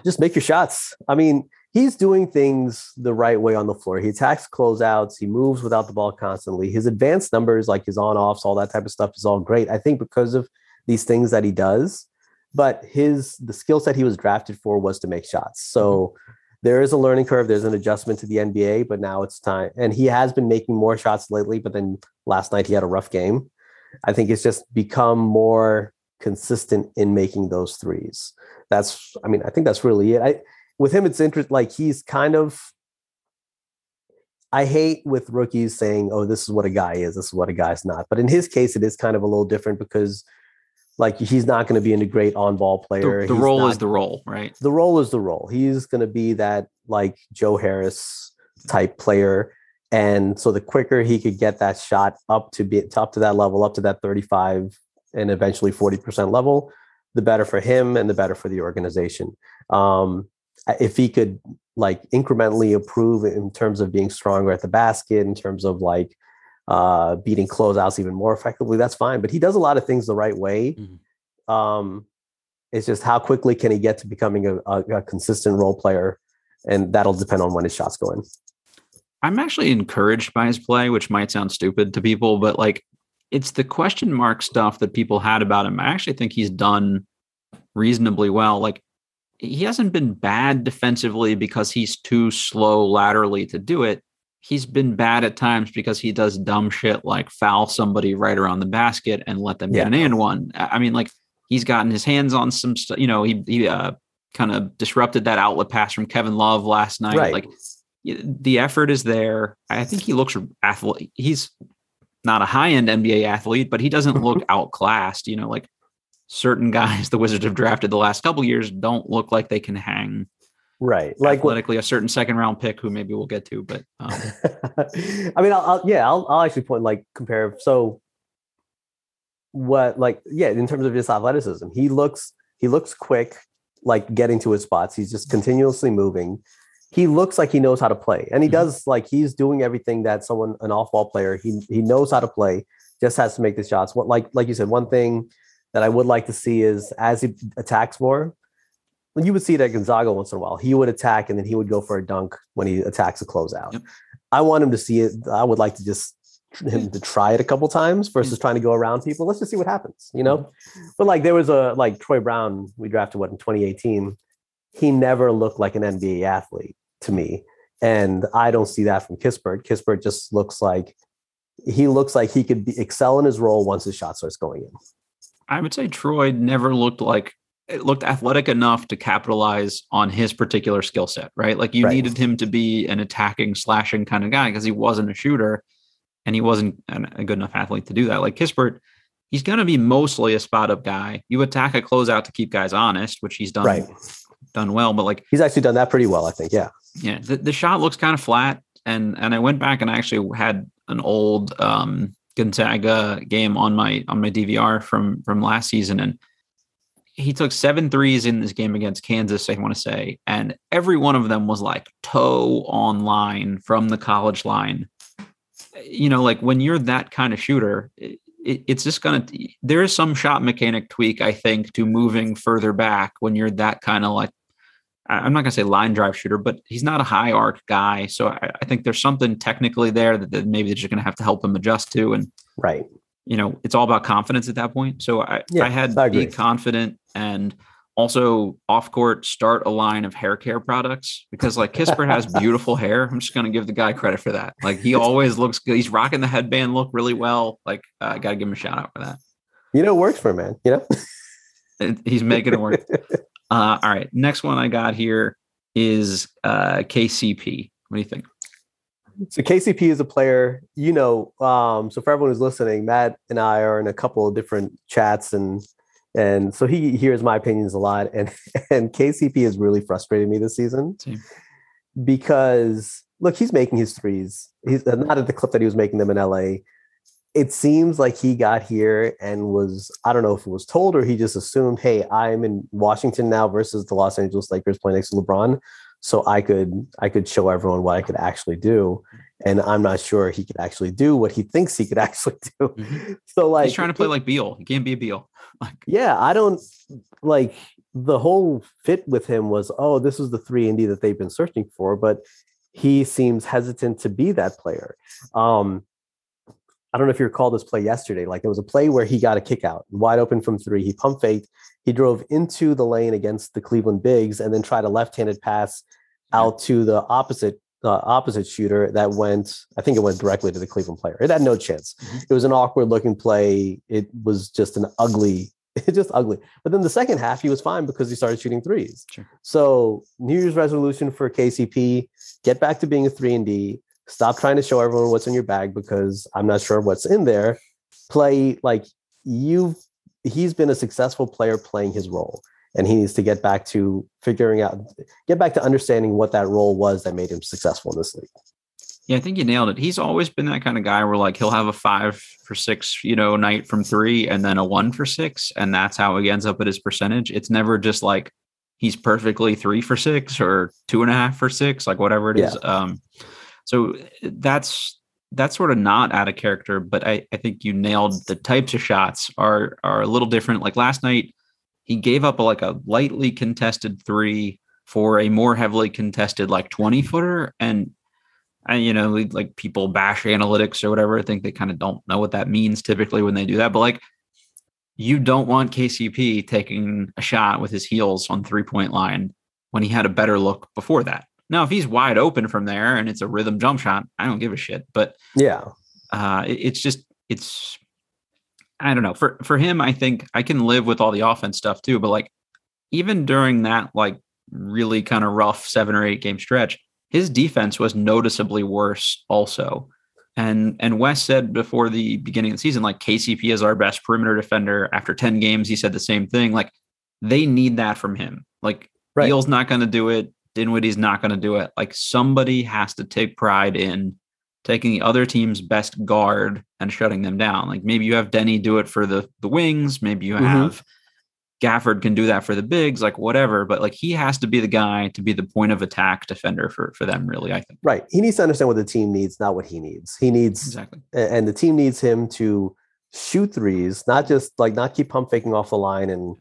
Speaker 2: just make your shots. I mean, he's doing things the right way on the floor. He attacks closeouts, he moves without the ball constantly. His advanced numbers, like his on offs, all that type of stuff, is all great. I think because of these things that he does, but his the skill set he was drafted for was to make shots. So mm-hmm. there is a learning curve. There's an adjustment to the NBA, but now it's time. And he has been making more shots lately, but then last night he had a rough game. I think it's just become more consistent in making those threes. That's, I mean, I think that's really it. I, with him, it's interesting. Like he's kind of. I hate with rookies saying, "Oh, this is what a guy is. This is what a guy's not." But in his case, it is kind of a little different because, like, he's not going to be a great on-ball player.
Speaker 1: The, the role not, is the role, right?
Speaker 2: The role is the role. He's going to be that like Joe Harris type player. And so the quicker he could get that shot up to be up to that level, up to that 35 and eventually 40% level, the better for him and the better for the organization. Um, if he could like incrementally improve in terms of being stronger at the basket, in terms of like uh, beating closeouts even more effectively, that's fine. But he does a lot of things the right way. Mm-hmm. Um, it's just how quickly can he get to becoming a, a, a consistent role player, and that'll depend on when his shots go in.
Speaker 1: I'm actually encouraged by his play, which might sound stupid to people, but like it's the question mark stuff that people had about him. I actually think he's done reasonably well. Like he hasn't been bad defensively because he's too slow laterally to do it. He's been bad at times because he does dumb shit like foul somebody right around the basket and let them get an and one. I mean, like he's gotten his hands on some stuff. You know, he he uh, kind of disrupted that outlet pass from Kevin Love last night. Right. Like the effort is there. I think he looks athlete. He's not a high end NBA athlete, but he doesn't look outclassed. You know, like certain guys the Wizards have drafted the last couple years don't look like they can hang.
Speaker 2: Right,
Speaker 1: like athletically, a certain second round pick who maybe we'll get to, but um.
Speaker 2: I mean, I'll, I'll, yeah, I'll, I'll actually point like compare. So, what like yeah, in terms of his athleticism, he looks he looks quick, like getting to his spots. He's just continuously moving he looks like he knows how to play and he mm-hmm. does like he's doing everything that someone an off-ball player he he knows how to play just has to make the shots what like like you said one thing that i would like to see is as he attacks more you would see that gonzaga once in a while he would attack and then he would go for a dunk when he attacks a closeout yep. i want him to see it i would like to just him to try it a couple times versus trying to go around people let's just see what happens you know mm-hmm. but like there was a like troy brown we drafted what in 2018 he never looked like an NBA athlete to me. And I don't see that from Kispert. Kispert just looks like he looks like he could be, excel in his role once his shot starts going in.
Speaker 1: I would say Troy never looked like it looked athletic enough to capitalize on his particular skill set, right? Like you right. needed him to be an attacking, slashing kind of guy because he wasn't a shooter and he wasn't a good enough athlete to do that. Like Kispert, he's going to be mostly a spot up guy. You attack a closeout to keep guys honest, which he's done right done well, but like
Speaker 2: he's actually done that pretty well, I think. Yeah.
Speaker 1: Yeah. The, the shot looks kind of flat. And and I went back and I actually had an old um Gonzaga game on my on my DVR from from last season. And he took seven threes in this game against Kansas, I want to say, and every one of them was like toe on line from the college line. You know, like when you're that kind of shooter, it, it, it's just gonna. There is some shot mechanic tweak, I think, to moving further back when you're that kind of like I'm not going to say line drive shooter, but he's not a high arc guy. So I, I think there's something technically there that, that maybe they're just going to have to help him adjust to. And
Speaker 2: right,
Speaker 1: you know, it's all about confidence at that point. So I, yeah, I had I be confident and also off court start a line of hair care products because like Kispert has beautiful hair. I'm just going to give the guy credit for that. Like he always looks good. He's rocking the headband look really well. Like uh, I got to give him a shout out for that.
Speaker 2: You know, it works for a man, you know,
Speaker 1: he's making it work. Uh, all right. Next one I got here is uh, KCP. What do you think?
Speaker 2: So KCP is a player, you know. Um, so for everyone who's listening, Matt and I are in a couple of different chats, and and so he hears my opinions a lot. And and KCP has really frustrated me this season Same. because look, he's making his threes. He's not at the clip that he was making them in LA it seems like he got here and was I don't know if it was told or he just assumed, hey, I'm in Washington now versus the Los Angeles Lakers playing next to LeBron, so I could I could show everyone what I could actually do. And I'm not sure he could actually do what he thinks he could actually do. Mm-hmm. So like
Speaker 1: he's trying to play like Beal. He can't be a Beal.
Speaker 2: Like yeah, I don't like the whole fit with him was oh this is the three and D that they've been searching for, but he seems hesitant to be that player. Um, I don't know if you recall this play yesterday. Like there was a play where he got a kick out wide open from three. He pump faked. He drove into the lane against the Cleveland Bigs and then tried a left-handed pass out to the opposite uh, opposite shooter that went. I think it went directly to the Cleveland player. It had no chance. Mm-hmm. It was an awkward looking play. It was just an ugly. just ugly. But then the second half, he was fine because he started shooting threes. Sure. So New Year's resolution for KCP: get back to being a three and D Stop trying to show everyone what's in your bag because I'm not sure what's in there. Play like you've he's been a successful player playing his role and he needs to get back to figuring out get back to understanding what that role was that made him successful in this league
Speaker 1: Yeah, I think you nailed it. He's always been that kind of guy where like he'll have a five for six, you know, night from three and then a one for six. And that's how he ends up at his percentage. It's never just like he's perfectly three for six or two and a half for six, like whatever it is.
Speaker 2: Yeah.
Speaker 1: Um, so that's that's sort of not out of character, but I, I think you nailed the types of shots are are a little different. Like last night, he gave up a, like a lightly contested three for a more heavily contested like 20 footer. And and you know, like people bash analytics or whatever. I think they kind of don't know what that means typically when they do that. But like you don't want KCP taking a shot with his heels on three point line when he had a better look before that. Now, if he's wide open from there and it's a rhythm jump shot, I don't give a shit. But
Speaker 2: Yeah.
Speaker 1: uh, it- it's just it's I don't know for for him. I think I can live with all the offense stuff too. But like even during that like really kind of rough seven or eight game stretch, his defense was noticeably worse also. And and Wes said before the beginning of the season, like KCP is our best perimeter defender. After 10 games, he said the same thing. Like they need that from him. Like
Speaker 2: Right.
Speaker 1: Beal's not going to do it. Dinwiddie's not going to do it. Like somebody has to take pride in taking the other team's best guard and shutting them down. Like maybe you have Deni do it for the the wings. Maybe you
Speaker 2: Mhm.
Speaker 1: have Gafford can do that for the bigs, like whatever. But like he has to be the guy to be the point of attack defender for for them. Really, I think
Speaker 2: Right. He needs to understand what the team needs, not what he needs. He needs
Speaker 1: exactly.
Speaker 2: and the team needs him to shoot threes, not just like not keep pump faking off the line and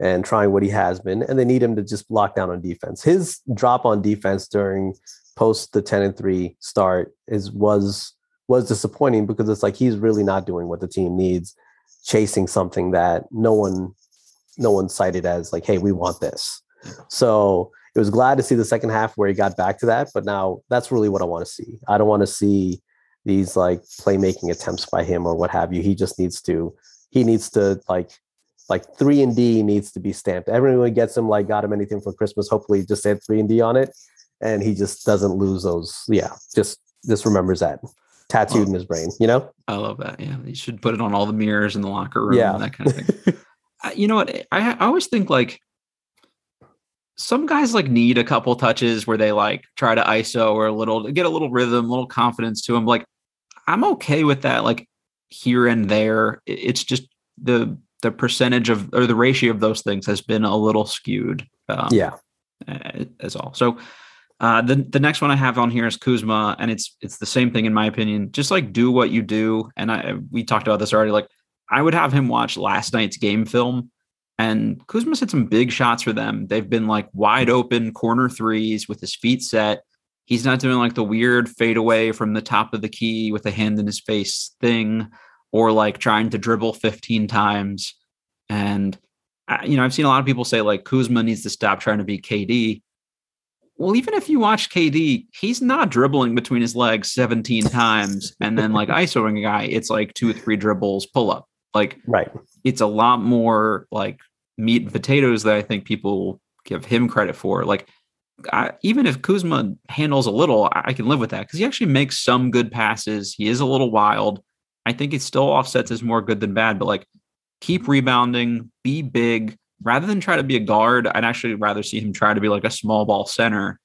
Speaker 2: and trying what he has been. And they need him to just lock down on defense. His drop on defense during post the 10 and 3 start is was was disappointing because it's like he's really not doing what the team needs, chasing something that no one no one cited as like, hey, we want this. So it was glad to see the second half where he got back to that. But now that's really what I want to see. I don't want to see these like playmaking attempts by him or what have you. He just needs to, he needs to like, like three and D needs to be stamped. Everyone gets him like got him anything for Christmas. Hopefully, just said three and D on it, and he just doesn't lose those. Yeah, just just remembers that tattooed in his oh. brain. You know?
Speaker 1: I love that. Yeah, you should put it on all the mirrors in the locker room.
Speaker 2: Yeah.
Speaker 1: and that kind of thing. You know what? I, I always think like some guys like need a couple touches where they like try to ISO or a little get a little rhythm, a little confidence to them. Like I'm okay with that. Like here and there, it's just the the percentage of or the ratio of those things has been a little skewed. Um,
Speaker 2: yeah.
Speaker 1: as all. So uh, the the next one I have on here is Kuzma, and it's it's the same thing in my opinion. Just like do what you do, and I we talked about this already. Like I would have him watch last night's game film, and Kuzma's hit some big shots for them. They've been like wide open corner threes with his feet set. He's not doing like the weird fade away from the top of the key with a hand in his face thing, or like trying to dribble 15 times. And uh, you know, I've seen a lot of people say like Kuzma needs to stop trying to be KD. Well, even if you watch KD, he's not dribbling between his legs 17 times and then like isoing a guy. It's like two or three dribbles, pull up. Like
Speaker 2: Right.
Speaker 1: it's a lot more like meat and potatoes that I think people give him credit for. Like I, even if Kuzma handles a little, I, I can live with that because he actually makes some good passes. He is a little wild. I think it still offsets as more good than bad, but like keep rebounding, be big. Rather than try to be a guard, I'd actually rather see him try to be like a small ball center.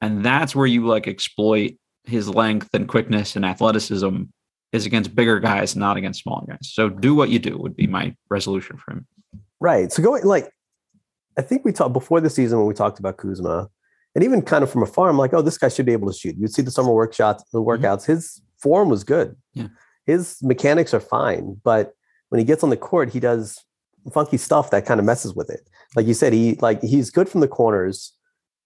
Speaker 1: And that's where you like exploit his length and quickness and athleticism is against bigger guys, not against smaller guys. So do what you do would be my resolution for him.
Speaker 2: Right. So going like, I think we talked before the season when we talked about Kuzma, and even kind of from afar, I'm like, oh, this guy should be able to shoot. You'd see the summer work shots, the mm-hmm. workouts. His form was good.
Speaker 1: Yeah.
Speaker 2: His mechanics are fine, but when he gets on the court, he does funky stuff that kind of messes with it. Like you said, he like he's good from the corners.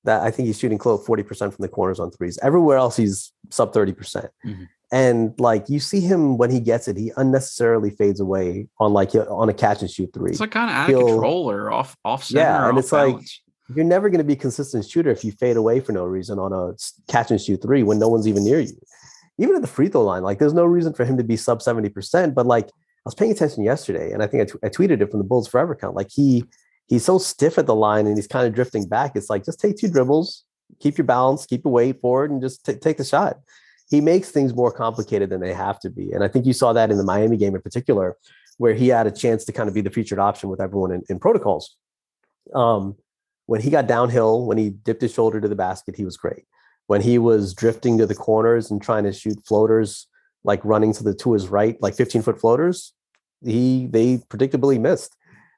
Speaker 2: That I think he's shooting close 40% from the corners on threes. Everywhere else, he's sub 30%. percent
Speaker 1: Mhm.
Speaker 2: And like you see him when he gets it, he unnecessarily fades away on like on a catch and shoot three.
Speaker 1: It's like kind of out
Speaker 2: He'll-
Speaker 1: of control or off off center.
Speaker 2: Yeah, and it's like- you're never going to be a consistent shooter if you fade away for no reason on a catch and shoot three when no one's even near you. Even at the free throw line, like there's no reason for him to be sub 70%. But like I was paying attention yesterday and I think I, tweeted it from the Bullets Forever account. Like he he's so stiff at the line and he's kind of drifting back. It's like just take two dribbles, keep your balance, keep your weight forward, and just t- take the shot. He makes things more complicated than they have to be. And I think you saw that in the Miami game in particular, where he had a chance to kind of be the featured option with everyone in, in protocols. Um, when he got downhill, when he dipped his shoulder to the basket, he was great. When he was drifting to the corners and trying to shoot floaters, like running to the to his right, like 15 foot floaters, he they predictably missed.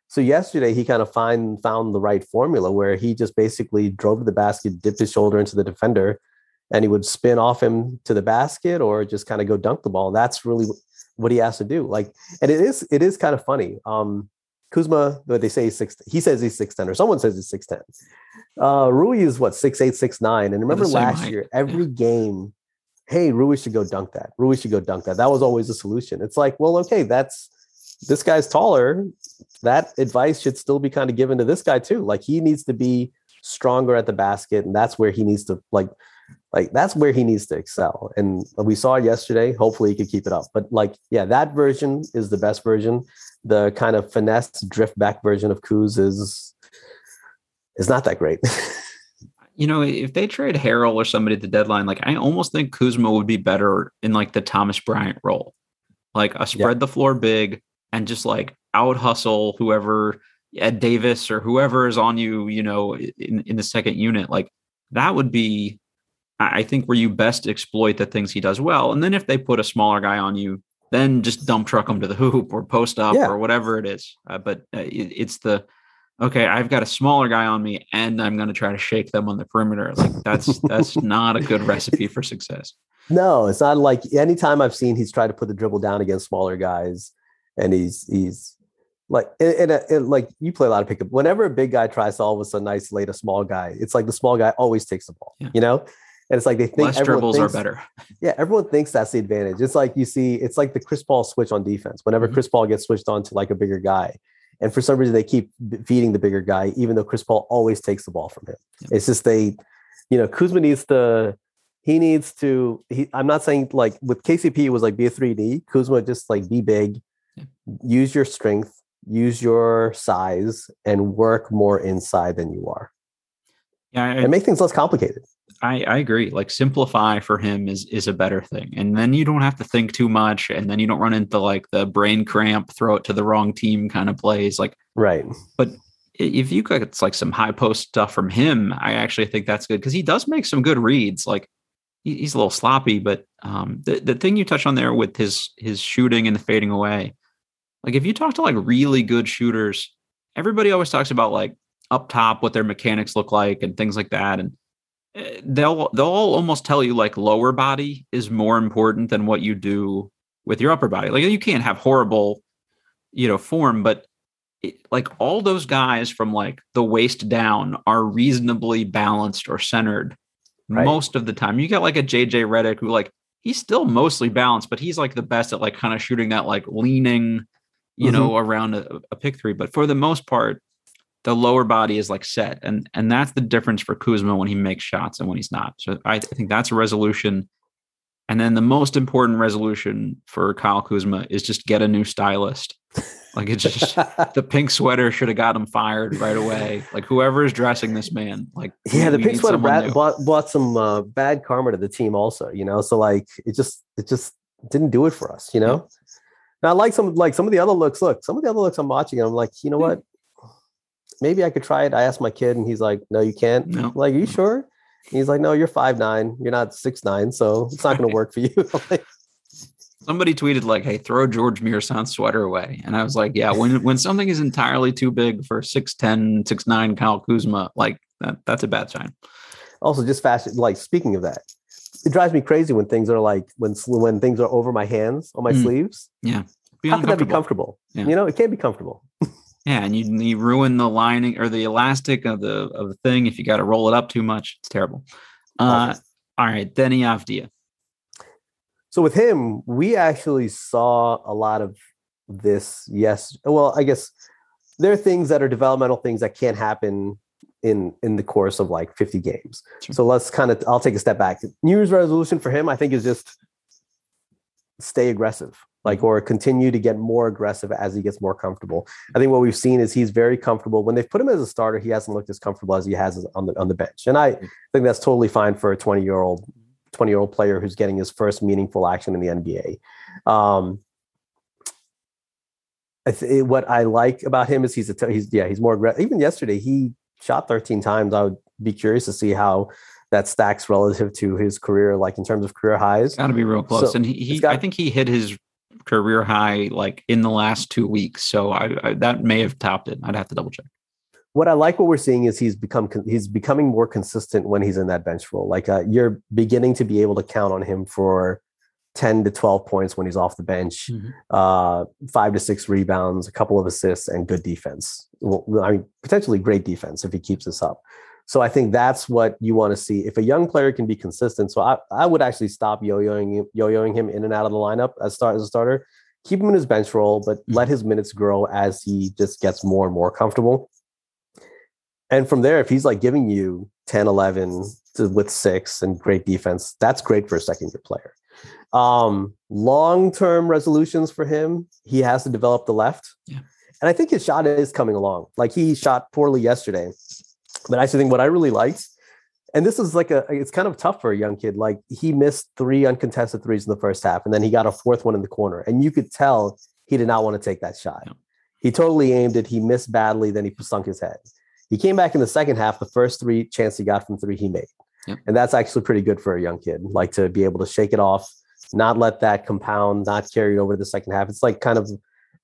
Speaker 2: So yesterday he kind of find found the right formula where he just basically drove to the basket, dipped his shoulder into the defender, and he would spin off him to the basket or just kind of go dunk the ball. That's really what he has to do. Like, and it is it is kind of funny. Um, Kuzma, what they say he's six. He says he's six ten, or someone says he's six ten. Uh, Rui is what six eight, six nine. And remember last height. year, every yeah. game, hey, Rui should go dunk that. Rui should go dunk that. That was always the solution. It's like, well, okay, that's this guy's taller. That advice should still be kind of given to this guy too. Like he needs to be stronger at the basket, and that's where he needs to like like that's where he needs to excel. And we saw it yesterday. Hopefully, he could keep it up. But like, yeah, that version is the best version. The kind of finesse drift back version of Kuz is is not that great.
Speaker 1: you know, if they trade Harrell or somebody at the deadline, like I almost think Kuzma would be better in like the Thomas Bryant role, like a spread yeah. the floor big and just like out hustle whoever Ed Davis or whoever is on you, you know, in, in the second unit. Like that would be, I think, where you best exploit the things he does well. And then if they put a smaller guy on you, then just dump truck them to the hoop or post up yeah. or whatever it is. Uh, but uh, it, it's the okay, I've got a smaller guy on me and I'm going to try to shake them on the perimeter. Like that's that's not a good recipe for success.
Speaker 2: No, it's not like anytime I've seen he's tried to put the dribble down against smaller guys and he's he's like and, and, and, like you play a lot of pickup. Whenever a big guy tries to all of a sudden isolate a small guy, it's like the small guy always takes the ball. Yeah. You know, and it's like they think
Speaker 1: less dribbles thinks, are better.
Speaker 2: Yeah, everyone thinks that's the advantage. It's like you see, it's like the Chris Paul switch on defense. Whenever mm-hmm. Chris Paul gets switched on to like a bigger guy, and for some reason they keep feeding the bigger guy, even though Chris Paul always takes the ball from him. Yeah. It's just they, you know, Kuzma needs to. He needs to. He, I'm not saying like with KCP it was like be a 3D. Kuzma just like be big, yeah. use your strength, use your size, and work more inside than you are. Yeah, I, and make things less complicated.
Speaker 1: I, I agree. Like simplify for him is is a better thing, and then you don't have to think too much, and then you don't run into like the brain cramp, throw it to the wrong team kind of plays. Like
Speaker 2: right.
Speaker 1: But if you got it's like some high post stuff from him, I actually think that's good because he does make some good reads. Like he's a little sloppy, but um, the the thing you touch on there with his his shooting and the fading away, like if you talk to like really good shooters, everybody always talks about like up top what their mechanics look like and things like that. And eh, they'll they'll almost tell you like lower body is more important than what you do with your upper body. Like you can't have horrible, you know, form, but it, like all those guys from like the waist down are reasonably balanced or centered right. most of the time. You get like a JJ Redick who like he's still mostly balanced, but he's like the best at like kind of shooting that like leaning you mm-hmm. know, around a, a pick three. But for the most part, the lower body is like set, and and that's the difference for Kuzma when he makes shots and when he's not. So I, I think that's a resolution. And then the most important resolution for Kyle Kuzma is just get a new stylist. Like it's just the pink sweater should have got him fired right away. Like whoever is dressing this man, like
Speaker 2: yeah, the pink sweater brought, brought, brought some uh, bad karma to the team also. You know, so like it just it just didn't do it for us. You know. Yeah. Now, I like some like some of the other looks. Look, some of the other looks I'm watching, and I'm like, you know what? Maybe I could try it. I asked my kid, and he's like, "No, you can't." No. like, are you sure? He's like, "No, you're five nine. You're not six nine, so it's not going to work for you."
Speaker 1: Somebody tweeted like, "Hey, throw Gheorghe Muresan's sweater away," and I was like, "Yeah, when when something is entirely too big for 6'10", 6'9", Kyle Kuzma, like that, that's a bad sign."
Speaker 2: Also, just fast. Like speaking of that, it drives me crazy when things are like when when things are over my hands on my mm. sleeves.
Speaker 1: Yeah,
Speaker 2: be how can that be comfortable? Yeah. You know, it can't be comfortable.
Speaker 1: yeah, and you, you ruin the lining or the elastic of the of the thing if you got to roll it up too much. It's terrible. Uh, all right, Deni Avdija.
Speaker 2: So with him, we actually saw a lot of this. Yes, well, I guess there are things that are developmental things that can't happen in in the course of like 50 games. Sure. So let's kind of I'll take a step back. New Year's resolution for him, I think, is just stay aggressive, like or continue to get more aggressive as he gets more comfortable. I think what we've seen is he's very comfortable. When they've put him as a starter, he hasn't looked as comfortable as he has on the on the bench. And I mm-hmm. think that's totally fine for a 20 year old 20 year old player who's getting his first meaningful action in the NBA. Um, I th- what I like about him is he's a t- he's yeah he's more aggressive. Even yesterday he shot 13 times. I would be curious to see how that stacks relative to his career, like in terms of career highs.
Speaker 1: Got to be real close.
Speaker 2: So,
Speaker 1: and he, he
Speaker 2: got-
Speaker 1: I think he hit his career high like in the last two weeks. So I, I that may have topped it. I'd have to double check.
Speaker 2: what I like what we're seeing is he's become he's becoming more consistent when he's in that bench role. Like uh, you're beginning to be able to count on him for 10 to 12 points when he's off the bench,
Speaker 1: Mhm.
Speaker 2: uh, five to six rebounds, a couple of assists, and good defense. Well, I mean, potentially great defense if he keeps this up. So I think that's what you want to see. If a young player can be consistent, so I, I would actually stop yo-yoing him- yo-yoing him in and out of the lineup as start as a starter. Keep him in his bench role, but let his minutes grow as he just gets more and more comfortable. And from there, if he's like giving you 10, 11 to, with six and great defense, that's great for a second year player. Um, long term resolutions for him, he has to develop the left.
Speaker 1: Yeah.
Speaker 2: And I think his shot is coming along. Like he shot poorly yesterday. But I actually think what I really liked, and this is like a, it's kind of tough for a young kid. Like he missed three uncontested threes in the first half, and then he got a fourth one in the corner. And you could tell he did not want to take that shot. He totally aimed it. He missed badly. Then he sunk his head. He came back in the second half. The first three chance he got from three, he made.
Speaker 1: Yep.
Speaker 2: And that's actually pretty good for a young kid, like to be able to shake it off, not let that compound, not carry it over to the second half. It's like kind of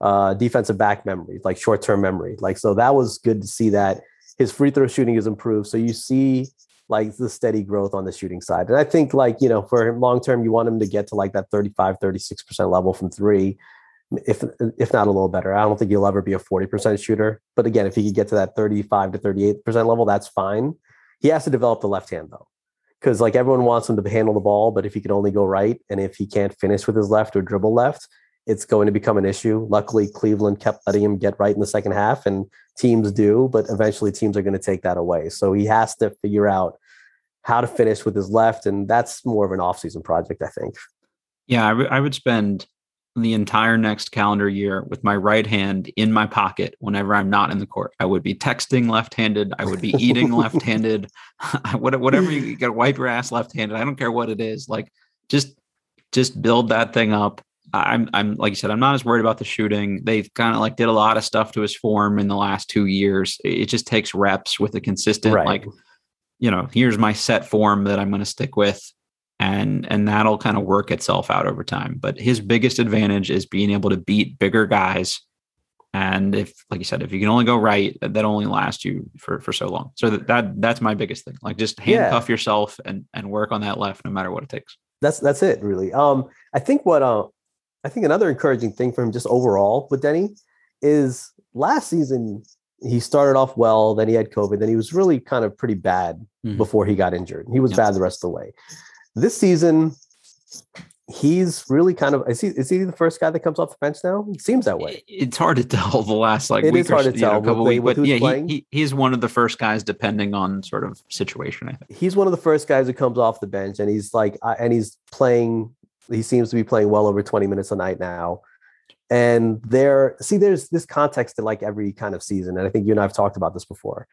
Speaker 2: uh, defensive back memory, like short term memory. Like, so that was good to see that his free throw shooting is improved. So you see like the steady growth on the shooting side. And I think like, you know, for him long term, you want him to get to like that 35, 36% level from three, if if not a little better. I don't think he'll ever be a 40% shooter. But again, if he could get to that 35 to 38% level, that's fine. He has to develop the left hand though. Because like everyone wants him to handle the ball, but if he can only go right and if he can't finish with his left or dribble left, it's going to become an issue. Luckily, Cleveland kept letting him get right in the second half, and teams do, but eventually teams are going to take that away. So he has to figure out how to finish with his left, and that's more of an offseason project, I think.
Speaker 1: Yeah, I, w- I would spend the entire next calendar year with my right hand in my pocket whenever I'm not in the court. I would be texting left-handed. I would be eating left-handed. Whatever you, you got wipe your ass left-handed. I don't care what it is. Like just just build that thing up. I'm I'm like you said, I'm not as worried about the shooting. They've kind of like did a lot of stuff to his form in the last two years. It just takes reps with a consistent
Speaker 2: Right.
Speaker 1: like, you know, here's my set form that I'm going to stick with and and that'll kind of work itself out over time. But his biggest advantage is being able to beat bigger guys. And if, like you said, if you can only go right, that, that only lasts you for for so long. So that, that that's my biggest thing. Like just
Speaker 2: Yeah.
Speaker 1: handcuff yourself and and work on that left, no matter what it takes.
Speaker 2: That's that's it, really. Um, I think what uh, I think another encouraging thing for him, just overall with Deni, is last season he started off well, then he had COVID, then he was really kind of pretty bad
Speaker 1: Mhm.
Speaker 2: before he got injured. He was
Speaker 1: Yep.
Speaker 2: bad the rest of the way. This season, he's really kind of is he is he the first guy that comes off the bench now? It seems that way.
Speaker 1: It's hard to tell the last like
Speaker 2: It
Speaker 1: week
Speaker 2: is hard
Speaker 1: so,
Speaker 2: to
Speaker 1: you know,
Speaker 2: tell
Speaker 1: couple weeks, but yeah, he, he he's one of the first guys, depending on sort of situation. I think.
Speaker 2: He's one of the first guys who comes off the bench, and he's like, uh, and he's playing. He seems to be playing well over twenty minutes a night now. And there, see, there's this context to like every kind of season, and I think you and I've talked about this before.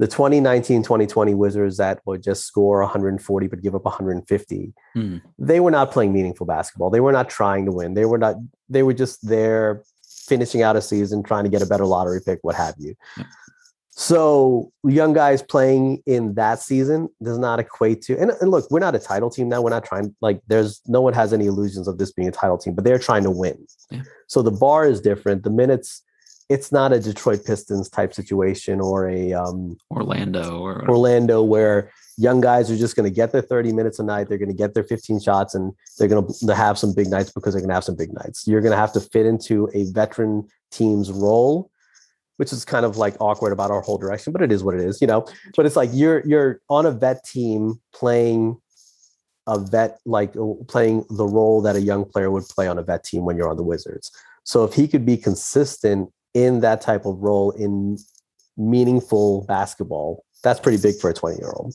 Speaker 2: The 2019-2020 Wizards that would just score 140 but give up 150.
Speaker 1: Hmm.
Speaker 2: They were not playing meaningful basketball. They were not trying to win. They were not. They were just there, finishing out a season, trying to get a better lottery pick, what have you.
Speaker 1: Yeah.
Speaker 2: So young guys playing in that season does not equate to and, and look, we're not a title team now. We're not trying like there's no one has any illusions of this being a title team, but they're trying to win.
Speaker 1: Yeah.
Speaker 2: So the bar is different. The minutes, it's not a Detroit Pistons type situation or a um,
Speaker 1: Orlando or
Speaker 2: Orlando where young guys are just going to get their 30 minutes a night. They're going to get their 15 shots and they're going to have some big nights because they're going to have some big nights. You're going to have to fit into a veteran team's role, which is kind of like awkward about our whole direction, but it is what it is, you know. But it's like you're you're on a vet team playing a vet like playing the role that a young player would play on a vet team when you're on the Wizards. So if he could be consistent in that type of role in meaningful basketball, that's pretty big for a 20 year old.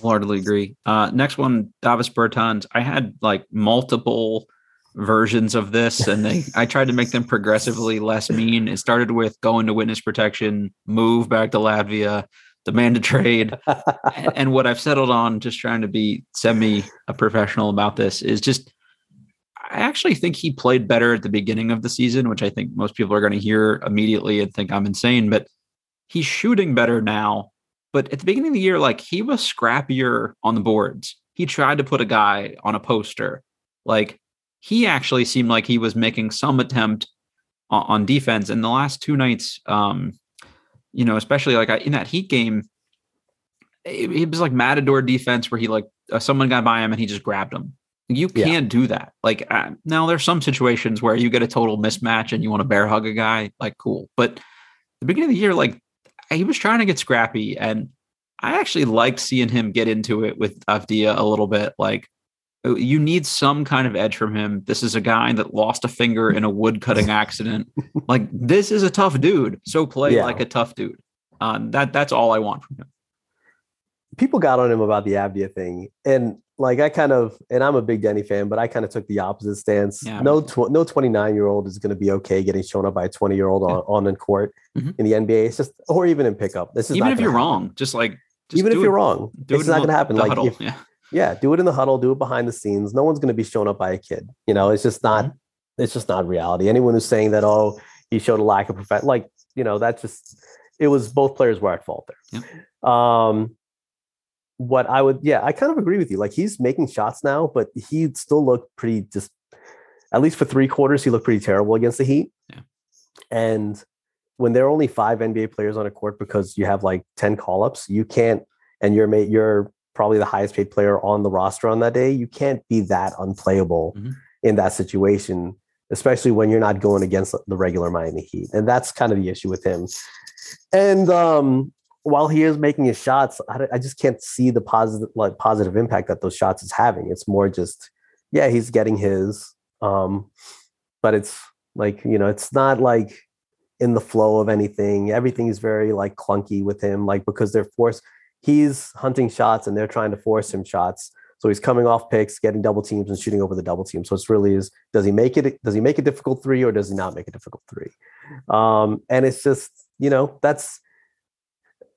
Speaker 1: Wholeheartedly agree. Uh, next one, Davis Bertans. I had like multiple versions of this, and they I tried to make them progressively less mean. It started with going to witness protection, move back to Latvia, demand a trade, and, and what I've settled on, just trying to be semi a professional about this, is just. I actually think he played better at the beginning of the season, which I think most people are going to hear immediately and think I'm insane, but he's shooting better now But at the beginning of the year, like he was scrappier on the boards. He tried to put a guy on a poster. Like he actually seemed like he was making some attempt on, on defense. And the last two nights, um, you know, especially like in that Heat game, it, it was like Matador defense where he like uh, someone got by him and he just grabbed him. You can't yeah. do that. Like uh, now, there's some situations where you get a total mismatch and you want to bear hug a guy. Like cool, but the beginning of the year, like he was trying to get scrappy, and I actually liked seeing him get into it with Avdija a little bit. Like you need some kind of edge from him. This is a guy that lost a finger in a wood cutting accident. like this is a tough dude. So play yeah. like a tough dude. Uh, that that's all I want from him
Speaker 2: people got on him about the Avdija thing, and like I kind of, and I'm a big Deni fan, but I kind of took the opposite stance. Yeah, no, tw- no 29 year old is going to be okay getting shown up by a 20 year old on, on in court mm-hmm. in the NBA. It's just, or even in pickup. This is
Speaker 1: even if you're
Speaker 2: happen.
Speaker 1: wrong, just like just
Speaker 2: even if you're wrong, it's not going to happen. Like,
Speaker 1: if, yeah.
Speaker 2: Yeah, do it in the huddle, do it behind the scenes. No one's going to be shown up by a kid. You know, it's just not, mm-hmm. it's just not reality. Anyone who's saying that, oh, he showed a lack of profession, like you know, that's just, it was both players were at fault there. Yeah. Um, what I would, yeah, I kind of agree with you. Like he's making shots now, but he still looked pretty just, at least for three quarters, he looked pretty terrible against the Heat.
Speaker 1: Yeah.
Speaker 2: And when there are only five NBA players on a court because you have like 10 call ups, you can't, and you're mate, you're probably the highest paid player on the roster on that day. You can't be that unplayable mm-hmm. in that situation, especially when you're not going against the regular Miami Heat. And that's kind of the issue with him. And um, while he is making his shots, I, I just can't see the positive like positive impact that those shots is having. It's more just, yeah, he's getting his, um, but it's like you know, it's not like in the flow of anything. Everything is very like clunky with him, like because they're forced. He's hunting shots and they're trying to force him shots. So he's coming off picks, getting double teams, and shooting over the double team. So it's really is does he make it? Does he make a difficult three or does he not make a difficult three? Um, and it's just you know that's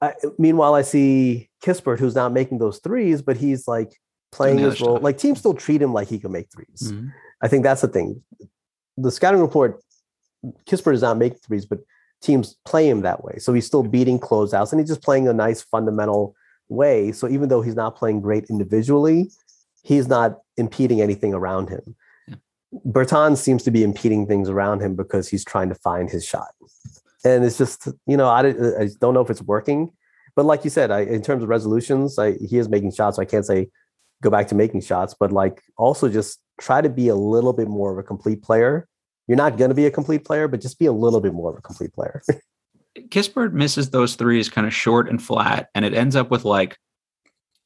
Speaker 2: I, meanwhile, I see Kispert, who's not making those threes, but he's like playing his role. Like teams still treat him like he can make 3s mm-hmm. I think that's the thing. The scouting report, Kispert does not make threes, but teams play him that way. So he's still beating closeouts and he's just playing a nice fundamental way. So even though he's not playing great individually, he's not impeding anything around him. Yeah. Bertans seems to be impeding things around him because he's trying to find his shot and it's just you know I, I don't know if it's working but like you said I, in terms of resolutions I, he is making shots so i can't say go back to making shots but like also just try to be a little bit more of a complete player you're not going to be a complete player but just be a little bit more of a complete player
Speaker 1: kispert misses those threes kind of short and flat and it ends up with like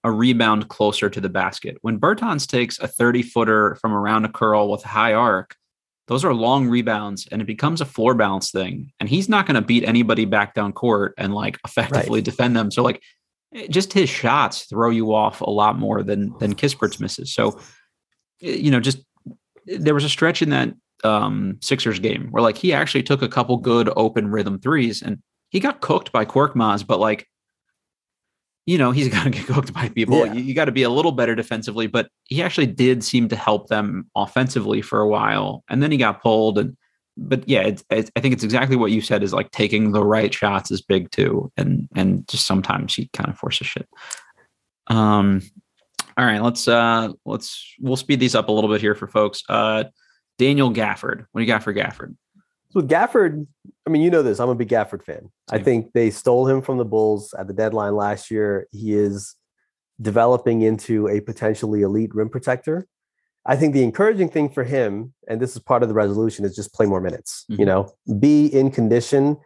Speaker 1: a rebound closer to the basket when bertans takes a 30 footer from around a curl with a high arc those are long rebounds and it becomes a floor balance thing. And he's not going to beat anybody back down court and like effectively right. defend them. So like eh, just his shots throw you off a lot more than than Kispert's misses. So eh, you know, just eh, there was a stretch in that um Sixers game where like he actually took a couple good open rhythm threes and he got cooked by Korkmaz, but like you know, he's to get cooked by people. Yeah. You, you got to be a little better defensively, but he actually did seem to help them offensively for a while. And then he got pulled. And, but yeah, it's, it's, I think it's exactly what you said is like taking the right shots is big too. And, and just sometimes he kind of forces shit. Um, all right, let's, uh, let's, we'll speed these up a little bit here for folks. Uh, Daniel Gafford. What do you got for Gafford?
Speaker 2: So Gafford, I mean, you know this. I'm a big Gafford fan. Same. I think they stole him from the Bulls at the deadline last year. He is developing into a potentially elite rim protector. I think the encouraging thing for him, and this is part of the resolution, is just play more minutes. Mm-hmm. You know, be in condition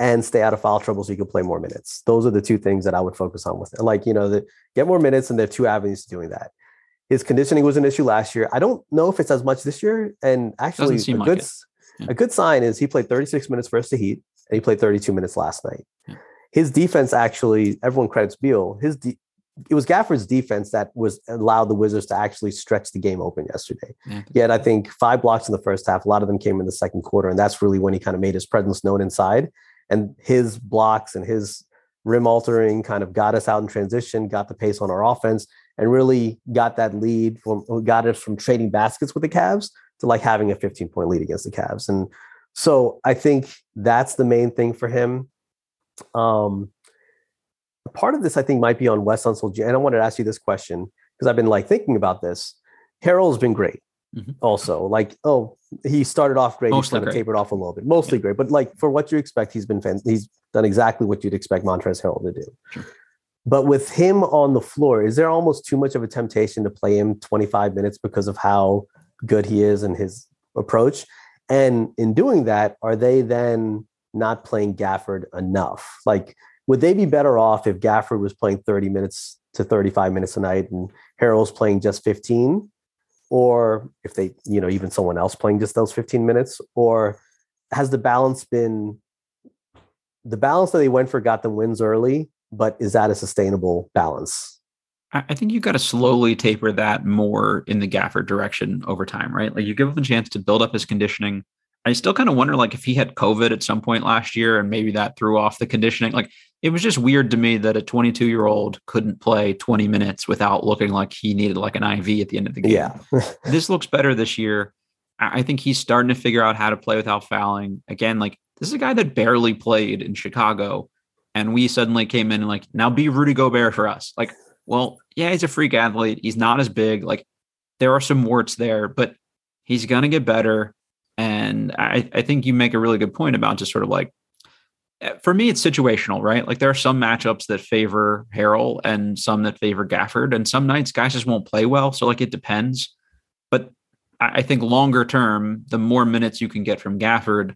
Speaker 2: and stay out of foul trouble so you can play more minutes. Those are the two things that I would focus on with it. Like, you know, the, get more minutes, and there are two avenues to doing that. His conditioning was an issue last year. I don't know if it's as much this year. And actually, a good, like a good sign is he played 36 minutes versus the Heat, and he played 32 minutes last night. Yeah. His defense actually, everyone credits Beal. His de- it was Gafford's defense that was allowed the Wizards to actually stretch the game open yesterday. Yeah. Yet I think five blocks in the first half. A lot of them came in the second quarter, and that's really when he kind of made his presence known inside. And his blocks and his rim altering kind of got us out in transition, got the pace on our offense, and really got that lead from got us from trading baskets with the Cavs to like having a 15 point lead against the Cavs. And so I think that's the main thing for him. Um, part of this I think might be on Wes Unseld. And I wanted to ask you this question because I've been like thinking about this. Harrell's been great.
Speaker 1: Mhm.
Speaker 2: Also, like, oh, he started off great.
Speaker 1: Mostly
Speaker 2: he's kind of tapered off a little bit. Mostly great, but like for what you expect, he's been fan- he's done exactly what you'd expect Montrezl Harrell to do.
Speaker 1: Sure.
Speaker 2: But with him on the floor, is there almost too much of a temptation to play him 25 minutes because of how good he is and his approach? And in doing that, are they then not playing Gafford enough? Like, would they be better off if Gafford was playing 30 minutes to 35 minutes a night and Harrell's playing just 15? Or if they, you know, even someone else playing just those 15 minutes? Or has the balance been the balance that they went for got them wins early, but is that a sustainable balance?
Speaker 1: I think you've got to slowly taper that more in the Gafford direction over time, right? Like you give him a chance to build up his conditioning. I still kind of wonder, like, if he had COVID at some point last year and maybe that threw off the conditioning. Like, it was just weird to me that a 22 year old couldn't play 20 minutes without looking like he needed like an IV at the end of the game.
Speaker 2: Yeah.
Speaker 1: this looks better this year. I think he's starting to figure out how to play without fouling. Again, like this is a guy that barely played in Chicago, and we suddenly came in and like now be Rudy Gobert for us. Like, well, yeah, he's a freak athlete. He's not as big. Like, there are some warts there, but he's gonna get better. And I, I think you make a really good point about just sort of like eh, for me, it's situational, right? Like there are some matchups that favor Harrell and some that favor Gafford, and some nights guys just won't play well. So like it depends. But I I think longer term, the more minutes you can get from Gafford,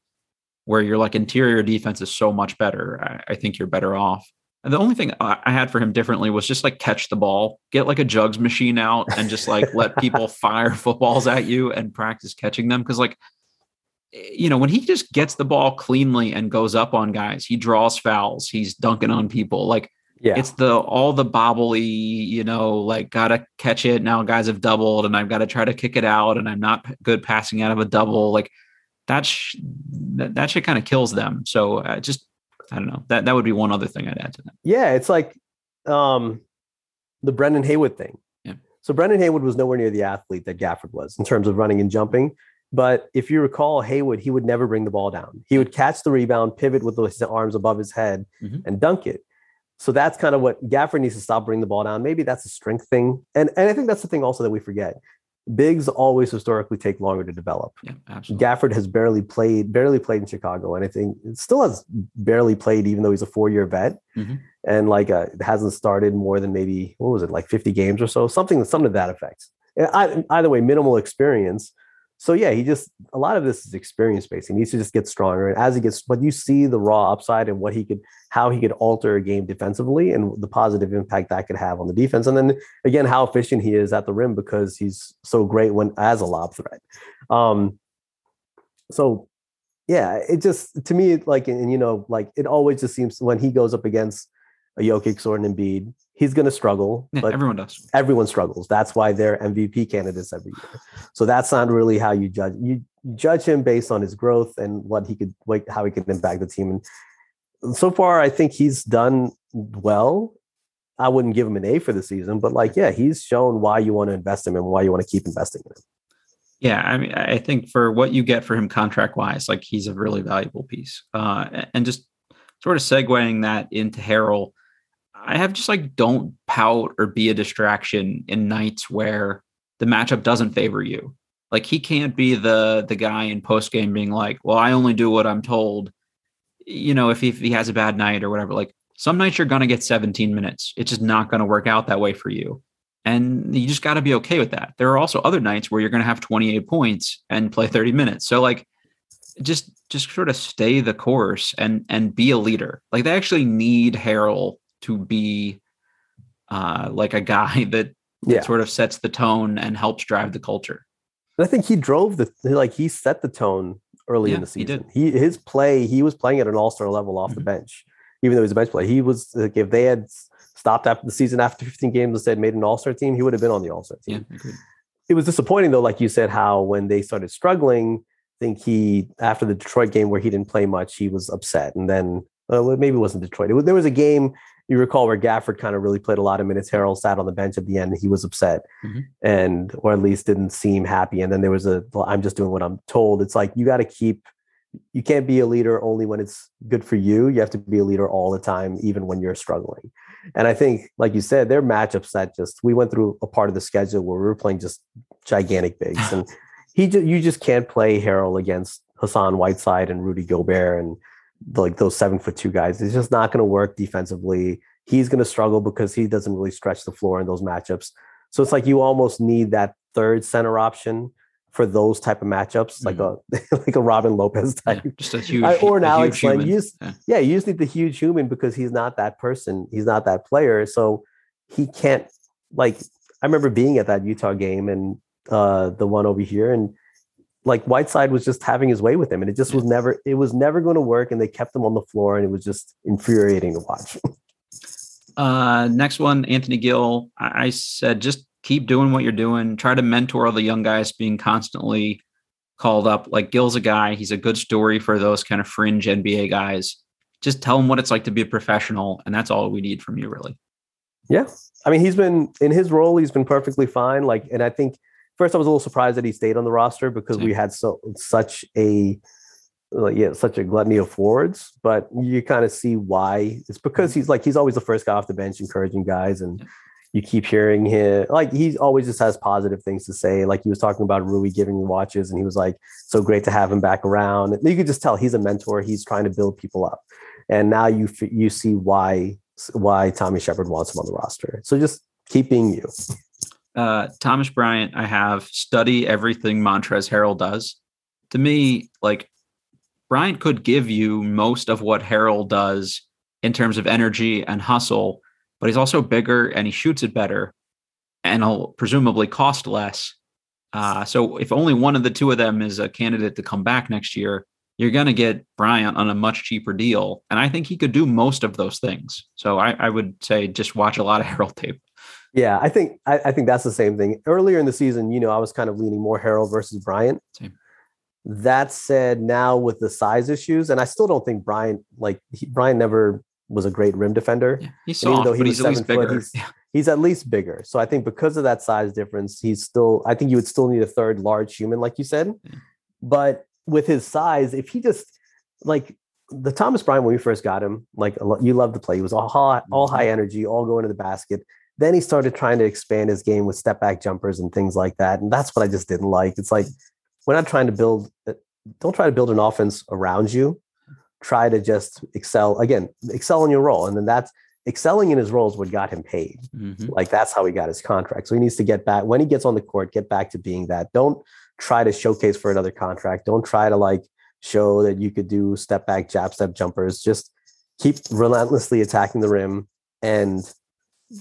Speaker 1: where your like interior defense is so much better, I, I think you're better off. And the only thing I had for him differently was just like catch the ball, get like a jugs machine out, and just like let people fire footballs at you and practice catching them. Because like, eh, you know, when he just gets the ball cleanly and goes up on guys, he draws fouls, he's dunking on people. Like
Speaker 2: Yeah.
Speaker 1: it's the all the bobbly, you know, like gotta catch it. Now guys have doubled, and I've got to try to kick it out, and I'm not good passing out of a double. Like that, sh- that, that shit kind of kills them. So uh, just I don't know. That that would be one other thing I'd add to that.
Speaker 2: Yeah, it's like um, the Brendan Haywood thing.
Speaker 1: Yeah.
Speaker 2: So Brendan Haywood was nowhere near the athlete that Gafford was in terms of running and jumping. But if you recall, Haywood, he would never bring the ball down. He would catch the rebound, pivot with his arms above his head,
Speaker 1: Mhm.
Speaker 2: and dunk it. So that's kind of what Gafford needs to stop bringing the ball down. Maybe that's a strength thing, and and I think that's the thing also that we forget. Bigs always historically take longer to develop.
Speaker 1: Yeah, absolutely.
Speaker 2: Gafford has barely played, barely played in Chicago, and I think still has barely played, even though he's a four-year vet,
Speaker 1: Mhm.
Speaker 2: and like uh, hasn't started more than maybe what was it, like fifty games or so, something, something to that effect. I, either way, minimal experience. So yeah, he just a lot of this is experience based. He needs to just get stronger, and as he gets, but you see the raw upside and what he could, how he could alter a game defensively, and the positive impact that could have on the defense, and then again how efficient he is at the rim because he's so great when as a lob threat. Um, so yeah, it just to me like and you know like it always just seems when he goes up against a Jokic or an Embiid, he's going to struggle.
Speaker 1: Yeah,
Speaker 2: but
Speaker 1: everyone does.
Speaker 2: everyone struggles. That's why they're MVP candidates every year. So that's not really how you judge. You judge him based on his growth and what he could, like, how he could impact the team. And so far, I think he's done well. I wouldn't give him an A for the season, but like, yeah, he's shown why you want to invest in him and why you want to keep investing in him.
Speaker 1: Yeah, I mean, I think for what you get for him contract wise, like he's a really valuable piece. Uh, and just sort of segueing that into Harrell, I have just like don't pout or be a distraction in nights where the matchup doesn't favor you. Like he can't be the the guy in post game being like, "Well, I only do what I'm told." You know, if he, if he has a bad night or whatever, like some nights you're going to get 17 minutes. It's just not going to work out that way for you. And you just got to be okay with that. There are also other nights where you're going to have 28 points and play 30 minutes. So like just just sort of stay the course and and be a leader. Like they actually need Harrell to be uh like a guy that, that sort of sets the tone and helps drive the culture.
Speaker 2: And I think he drove the like he set the tone early in
Speaker 1: Yeah,
Speaker 2: the
Speaker 1: he did.
Speaker 2: season. He, his play, he was playing at an all star level off the
Speaker 1: Mhm.
Speaker 2: bench, even though he's a bench player. He was like if they had stopped after the season after 15 games and said made an all star team, he would have been on the all star team.
Speaker 1: agreed.
Speaker 2: It was disappointing though, like you said, how when they started struggling, I think he after the Detroit game where he didn't play much, he was upset, and then uh, maybe it wasn't Detroit. It was, there was a game you recall where Gafford kind of really played a lot of minutes. Harrell sat on the bench at the end. He was upset
Speaker 1: Mhm.
Speaker 2: and, or at least didn't seem happy. And then there was a, well, I'm just doing what I'm told. It's like, you got to keep, you can't be a leader only when it's good for you. You have to be a leader all the time, even when you're struggling. And I think, like you said, their matchups that just we went through a part of the schedule where we were playing just gigantic bigs, and he just, you just can't play Harrell against Hassan Whiteside and Rudy Gobert and like those seven foot two guys. It's just not going to work defensively. He's going to struggle because he doesn't really stretch the floor in those matchups. So it's like you almost need that third center option for those type of matchups, like mm-hmm. a like a Robin Lopez type,
Speaker 1: yeah, just a huge
Speaker 2: or an Alex Len. You just, yeah. yeah, you just need the huge human because he's not that person. He's not that player, so he can't. Like I remember being at that Utah game and uh, the one over here, and like Whiteside was just having his way with him, and it just was never it was never going to work, and they kept him on the floor, and it was just infuriating to watch.
Speaker 1: uh, next one, Anthony Gill. I, I said just keep doing what you're doing. Try to mentor all the young guys being constantly called up. Like Gill's a guy, he's a good story for those kind of fringe NBA guys. Just tell them what it's like to be a professional, and that's all we need from you, really.
Speaker 2: Yeah. I mean, he's been in his role, he's been perfectly fine. Like, and I think first I was a little surprised that he stayed on the roster because we had so such a like, yeah, such a gluttony of forwards, but you kind of see why. It's because mm-hmm. he's like he's always the first guy off the bench encouraging guys and you keep hearing him like he always just has positive things to say. Like he was talking about Rui giving watches, and he was like, "So great to have him back around." And you could just tell he's a mentor. He's trying to build people up, and now you you see why why Tommy Sheppard wants him on the roster. So just keep being you.
Speaker 1: Uh, Thomas Bryant, I have study everything Montrezl Harrell does. To me, like Bryant could give you most of what Harrell does in terms of energy and hustle but he's also bigger and he shoots it better and he'll presumably cost less. Uh, so if only one of the two of them is a candidate to come back next year, you're going to get Bryant on a much cheaper deal. And I think he could do most of those things. So I, I would say just watch a lot of Harrell tape.
Speaker 2: Yeah, I think I, I, think that's the same thing. Earlier in the season, you know, I was kind of leaning more Harrell versus Bryant. Same. That said, now with the size issues, and I still don't think Bryant like he, Bryant never was a great rim defender.
Speaker 1: Yeah, he's soft, even though he was seven foot,
Speaker 2: he's, yeah. he's, at least bigger. So I think because of that size difference, he's still. I think you would still need a third large human, like you said. Yeah. But with his size, if he just like the Thomas Bryant when we first got him, like you love to play. He was all high, all high mm-hmm. energy, all going to the basket. Then he started trying to expand his game with step back jumpers and things like that, and that's what I just didn't like. It's like we're not trying to build. Uh, don't try to build an offense around you try to just excel again, excel in your role. And then that's excelling in his role is what got him paid. Mm-hmm. Like that's how he got his contract. So he needs to get back when he gets on the court, get back to being that. Don't try to showcase for another contract. Don't try to like show that you could do step back, jab step jumpers. Just keep relentlessly attacking the rim and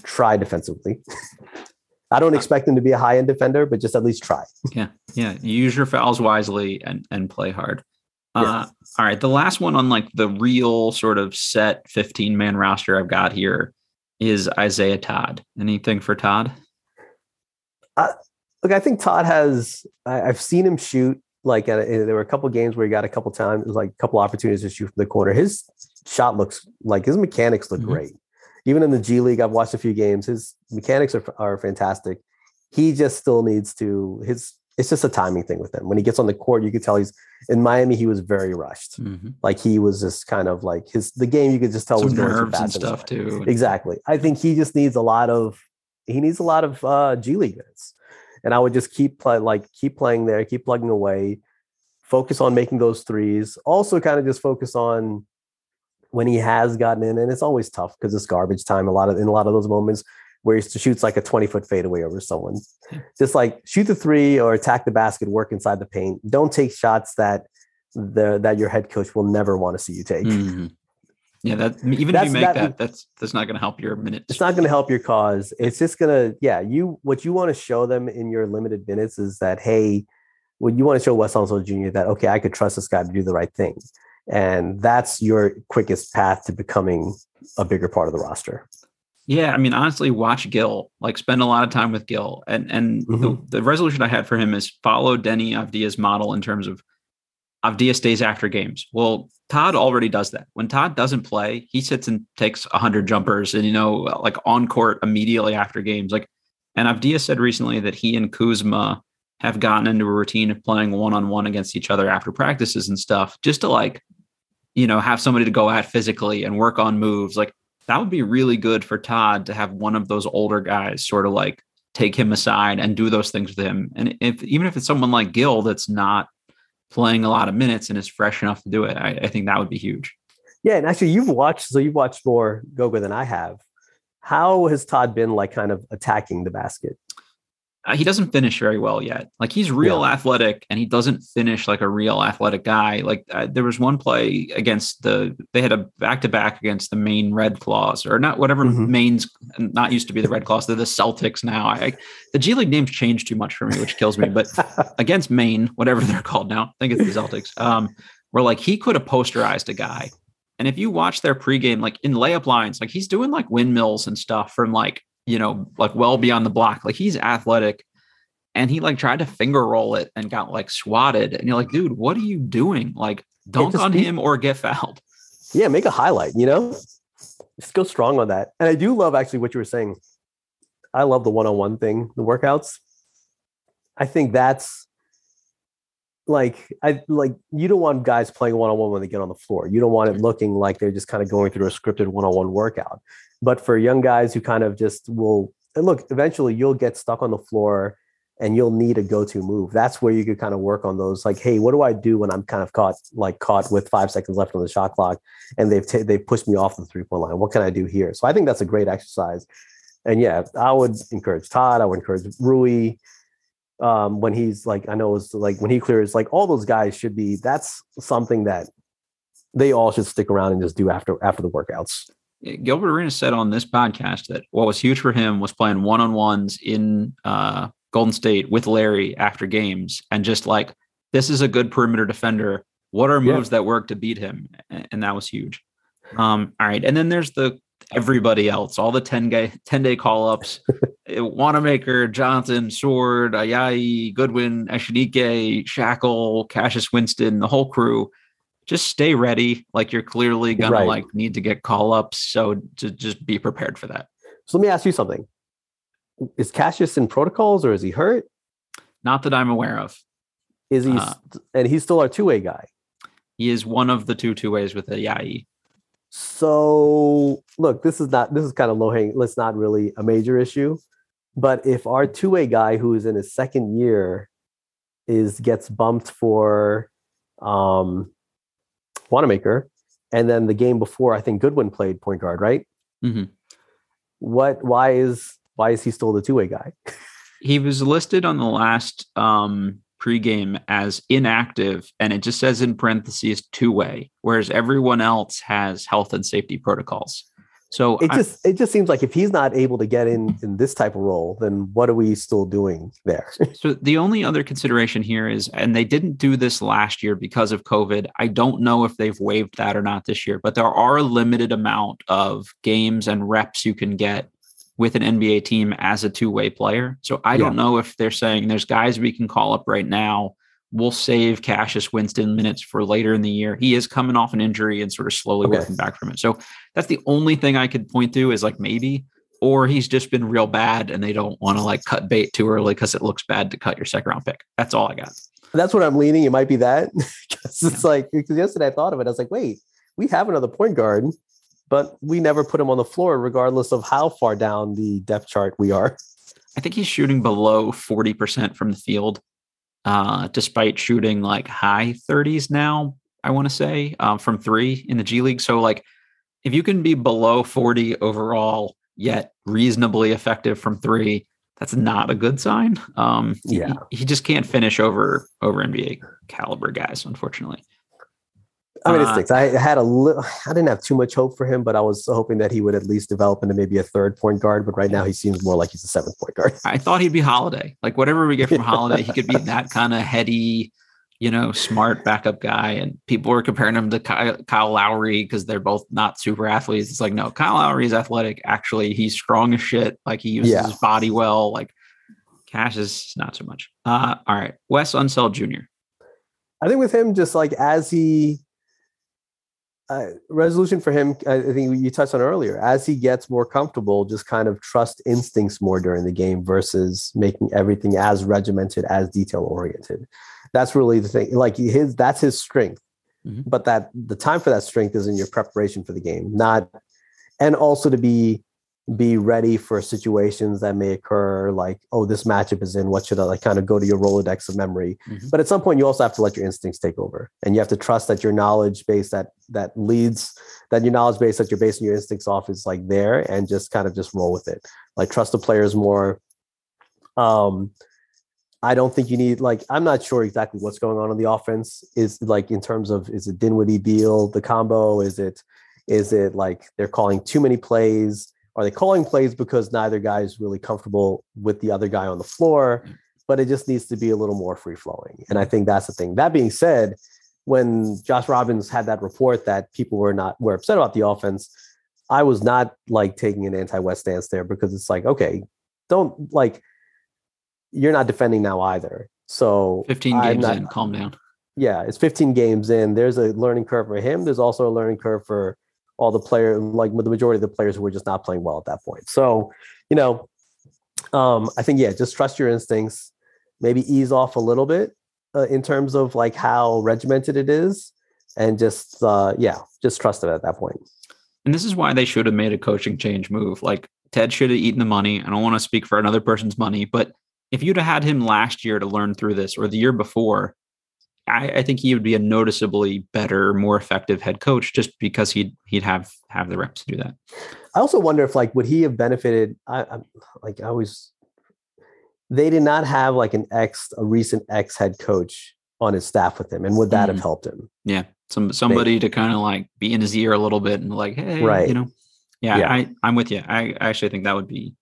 Speaker 2: try defensively. I don't expect him to be a high end defender, but just at least try.
Speaker 1: Yeah. Yeah. Use your fouls wisely and, and play hard. Uh, all right. The last one on like the real sort of set 15 man roster I've got here is Isaiah Todd. Anything for Todd?
Speaker 2: Uh, look, I think Todd has, I, have seen him shoot. Like a, there were a couple games where he got a couple times, like a couple opportunities to shoot from the corner. His shot looks like his mechanics look mm-hmm. great. Even in the G League, I've watched a few games. His mechanics are, are fantastic. He just still needs to, his it's just a timing thing with him. When he gets on the court, you could tell he's in Miami. He was very rushed. Mm-hmm. Like he was just kind of like his the game. You could just tell
Speaker 1: Some was going nerves fast and stuff too.
Speaker 2: Exactly. I think he just needs a lot of he needs a lot of uh, G League minutes, and I would just keep play like keep playing there, keep plugging away, focus on making those threes. Also, kind of just focus on when he has gotten in, and it's always tough because it's garbage time. A lot of in a lot of those moments where he shoots like a 20 foot fadeaway over someone. Just like shoot the three or attack the basket, work inside the paint. Don't take shots that the that your head coach will never want to see you take.
Speaker 1: Mm-hmm. Yeah, that even that's, if you make that, that, that's that's not going to help your minutes.
Speaker 2: It's not going to help your cause. It's just going to yeah. You what you want to show them in your limited minutes is that hey, what you want to show Wes Unseld Jr. that okay, I could trust this guy to do the right thing, and that's your quickest path to becoming a bigger part of the roster.
Speaker 1: Yeah, I mean, honestly, watch Gill. Like, spend a lot of time with Gill, And and mm-hmm. the, the, resolution I had for him is follow Deni Avdija's model in terms of Avdija stays after games. Well, Todd already does that. When Todd doesn't play, he sits and takes hundred jumpers, and you know, like on court immediately after games. Like, and Avdija said recently that he and Kuzma have gotten into a routine of playing one on one against each other after practices and stuff, just to like, you know, have somebody to go at physically and work on moves. Like that would be really good for Todd to have one of those older guys sort of like take him aside and do those things with him. And if even if it's someone like Gill that's not playing a lot of minutes and is fresh enough to do it, I, I think that would be huge.
Speaker 2: Yeah, and actually, you've watched so you've watched more Go-Go than I have. How has Todd been like kind of attacking the basket?
Speaker 1: Uh, he doesn't finish very well yet. Like he's real yeah. athletic and he doesn't finish like a real athletic guy. Like uh, there was one play against the they had a back to back against the Maine Red Claws or not whatever mm-hmm. Maine's not used to be the Red Claws. They're the Celtics now. I, the G League names change too much for me, which kills me. But against Maine, whatever they're called now, I think it's the Celtics. Um, where like he could have posterized a guy. And if you watch their pregame, like in layup lines, like he's doing like windmills and stuff from like you know, like well beyond the block. Like he's athletic and he like tried to finger roll it and got like swatted. And you're like, dude, what are you doing? Like dunk on be- him or get fouled.
Speaker 2: Yeah, make a highlight, you know? Just go strong on that. And I do love actually what you were saying. I love the one-on-one thing, the workouts. I think that's like I like you don't want guys playing one-on-one when they get on the floor. You don't want it looking like they're just kind of going through a scripted one-on-one workout. But for young guys who kind of just will look, eventually you'll get stuck on the floor and you'll need a go-to move. That's where you could kind of work on those. Like, hey, what do I do when I'm kind of caught, like caught with five seconds left on the shot clock, and they've t- they've pushed me off the three-point line? What can I do here? So I think that's a great exercise. And yeah, I would encourage Todd. I would encourage Rui. Um, when he's like, I know it's like when he clears, like all those guys should be. That's something that they all should stick around and just do after after the workouts.
Speaker 1: Gilbert Arenas said on this podcast that what was huge for him was playing one on ones in uh, Golden State with Larry after games and just like, this is a good perimeter defender. What are moves yeah. that work to beat him? And that was huge. Um, all right. And then there's the everybody else, all the 10 day 10 day call ups, Wanamaker, Johnson, Sword, Ayayi, Goodwin, Eshike, Schakel, Cassius Winston, the whole crew just stay ready. Like you're clearly gonna right. like need to get call ups. So to just be prepared for that.
Speaker 2: So let me ask you something. Is Cassius in protocols or is he hurt?
Speaker 1: Not that I'm aware of.
Speaker 2: Is he uh, and he's still our two-way guy?
Speaker 1: He is one of the two two ways with Ayayi.
Speaker 2: So look, this is not this is kind of low hanging. Let's not really a major issue. But if our two-way guy who is in his second year is gets bumped for um Wanamaker, and then the game before, I think Goodwin played point guard, right?
Speaker 1: Mm-hmm.
Speaker 2: What? Why is why is he still the two way guy?
Speaker 1: he was listed on the last um, pregame as inactive, and it just says in parentheses two way, whereas everyone else has health and safety protocols. So
Speaker 2: it just it just seems like if he's not able to get in in this type of role, then what are we still doing there?
Speaker 1: so the only other consideration here is, and they didn't do this last year because of COVID. I don't know if they've waived that or not this year, but there are a limited amount of games and reps you can get with an NBA team as a two way player. So I yeah. don't know if they're saying there's guys we can call up right now we'll save Cassius Winston minutes for later in the year. He is coming off an injury and sort of slowly okay. working back from it. So that's the only thing I could point to is like maybe, or he's just been real bad and they don't want to like cut bait too early because it looks bad to cut your second round pick. That's all I got.
Speaker 2: That's what I'm leaning. It might be that because it's like because yesterday I thought of it. I was like, wait, we have another point guard, but we never put him on the floor, regardless of how far down the depth chart we are.
Speaker 1: I think he's shooting below 40% from the field uh, despite shooting like high 30s now, I want to say, um, from three in the G League. So, like, if you can be below 40 overall, yet reasonably effective from three, that's not a good sign. Um, yeah, he, he just can't finish over over NBA caliber guys, unfortunately.
Speaker 2: I mean, it uh, sticks. I had a little, I didn't have too much hope for him, but I was hoping that he would at least develop into maybe a third point guard. But right now, he seems more like he's a seventh point guard.
Speaker 1: I thought he'd be Holiday. Like whatever we get from Holiday, he could be that kind of heady, you know, smart backup guy. And people were comparing him to Kyle, Kyle Lowry because they're both not super athletes. It's like, no, Kyle Lowry is athletic. Actually, he's strong as shit. Like he uses yeah. his body well. Like Cash is not so much. Uh, all right. Wes Unseld Jr.
Speaker 2: I think with him, just like as he uh, resolution for him, I think you touched on earlier, as he gets more comfortable, just kind of trust instincts more during the game versus making everything as regimented, as detail oriented. That's really the thing. Like his, that's his strength. Mm-hmm. But that the time for that strength is in your preparation for the game, not and also to be be ready for situations that may occur like oh this matchup is in what should i like kind of go to your rolodex of memory?
Speaker 1: Mhm.
Speaker 2: but at some point you also have to let your instincts take over and you have to trust that your knowledge base that that leads that your knowledge base that you're basing your instincts off is like there and just kind of just roll with it. Like trust the players more. Um i don't think you need like i'm not sure exactly what's going on in the offense. Is like in terms of is it dinwiddie beal the combo? Is it is it like they're calling too many plays are they calling plays because neither guy is really comfortable with the other guy on the floor but it just needs to be a little more free flowing and i think that's the thing that being said when josh robbins had that report that people were not were upset about the offense i was not like taking an anti-west stance there because it's like okay don't like you're not defending now either so
Speaker 1: 15 games
Speaker 2: not-
Speaker 1: in, calm down.
Speaker 2: yeah, it's 15 games in. There's a learning curve for him. There's also a learning curve for all the player, like the majority of the players were just not playing well at that point. So, you know, um, I think yeah, just trust your instincts. Maybe ease off a little bit uh, in terms of like how regimented it is, and just uh, yeah, just trust it at that point.
Speaker 1: And this is why they should have made a coaching change move. Like Ted should have eaten the money. I don't want to speak for another person's money, but if you'd have had him last year to learn through this or the year before, I, I think he would be a noticeably better, more effective head coach just because he'd he'd have have the reps to do that.
Speaker 2: I also wonder if like would he have benefited? I, I like I always they did not have like an ex a recent ex head coach on his staff with him, and would that have
Speaker 1: Mm.
Speaker 2: helped him?
Speaker 1: Yeah. Some somebody to kind of like be in his ear a little bit and like, hey,
Speaker 2: Right.
Speaker 1: you know. Yeah,
Speaker 2: Yeah.
Speaker 1: I, I'm with you. I actually think that would be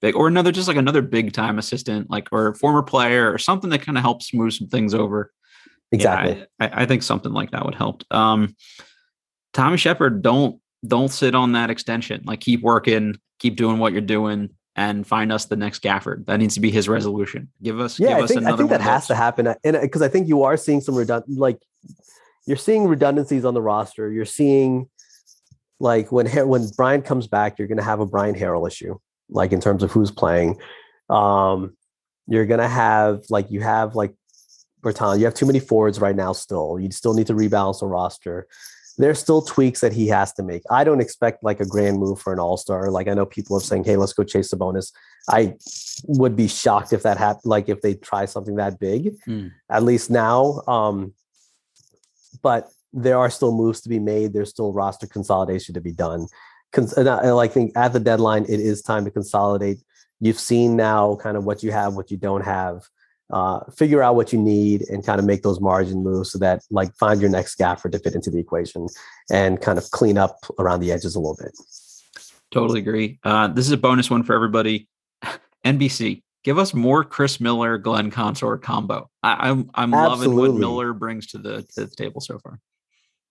Speaker 1: big. Or another just like another big time assistant, like or former player or something that kind of helps move some things over. Yeah,
Speaker 2: Exactly.
Speaker 1: I, I I think something like that would help. Um, Tommy Sheppard, don't don't sit on that extension. Like keep working, keep doing what you're doing, and find us the next Gafford. That needs to be his resolution. Give us,
Speaker 2: yeah,
Speaker 1: give
Speaker 2: I
Speaker 1: us
Speaker 2: think I think that has
Speaker 1: those.
Speaker 2: to happen, and because I think you are seeing some redundant, like you're seeing redundancies on the roster. You're seeing like when when Bryant comes back, you're going to have a Bryant Harrell issue, like in terms of who's playing. Um, you're going to have like you have like Bertan. You have too many forwards right now. Still, you still need to rebalance the roster. There's still tweaks that he has to make. I don't expect like a grand move for an all star. Like I know people are saying, "Hey, let's go chase the bonus." I would be shocked if that happened. Like if they try something that big,
Speaker 1: Mm.
Speaker 2: at least now. Um, but there are still moves to be made. There's still roster consolidation to be done. Cons- and I, and I think at the deadline, it is time to consolidate. You've seen now kind of what you have, what you don't have. Uh, figure out what you need and kind of make those margin moves so that like find your next Gafford to fit into the equation and kind of clean up around the edges a little bit.
Speaker 1: Totally agree. Uh, this is a bonus one for everybody. NBC, give us more Chris Miller, Glenn Consort combo. I, I'm I'm loving what Miller brings to the to the table so far.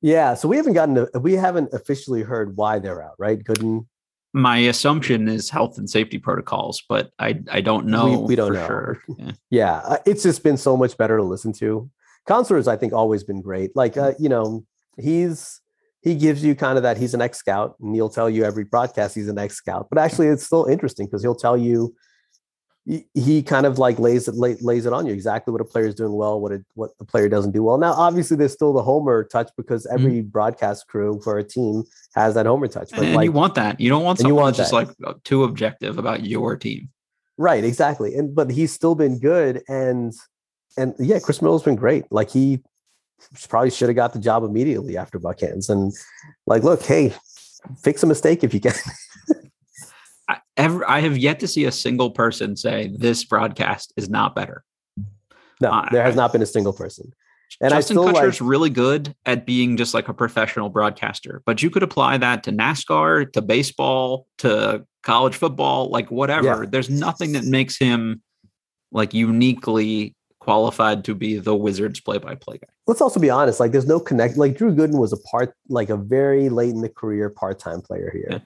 Speaker 2: Yeah, so we haven't gotten to, we haven't officially heard why they're out, right? Gooden.
Speaker 1: My assumption is health and safety protocols, but I I don't know.
Speaker 2: we don't
Speaker 1: for
Speaker 2: know.
Speaker 1: Sure. Yeah.
Speaker 2: Yeah, uh, it's just been so much better to listen to. Consort's, I think, always been great. Like, uh, you know, he's he gives you kind of that he's an ex scout, and he'll tell you every broadcast he's an ex scout. But actually, it's still interesting because he'll tell you he, kind of like lays it lay, lays it on you exactly what a player is doing well, what it what the player doesn't do well. Now, obviously, there's still the homer touch because every broadcast crew for a team has that homer touch. But
Speaker 1: And
Speaker 2: like,
Speaker 1: you want that. You don't want
Speaker 2: And you
Speaker 1: someone
Speaker 2: want
Speaker 1: that's just like uh, too objective about your team.
Speaker 2: Right, exactly. And but he's still been good and and yeah, Chris Miller's been great. Like he probably should have got the job immediately after Buckhantz. And like, look, hey, fix a mistake if you can.
Speaker 1: I, ever, I have yet to see a single person say this broadcast is not better.
Speaker 2: no,
Speaker 1: I-
Speaker 2: there has not been a single person. And I
Speaker 1: Justin
Speaker 2: still
Speaker 1: Kutcher's
Speaker 2: like
Speaker 1: really good at being just like a professional broadcaster, but you could apply that to NASCAR, to baseball, to college football, like whatever.
Speaker 2: Yeah.
Speaker 1: There's nothing that makes him like uniquely qualified to be the Wizards play-by-play guy.
Speaker 2: let's also be honest, like there's no connect like Drew Gooden was a part like a very late in the career part-time player here.
Speaker 1: Yeah.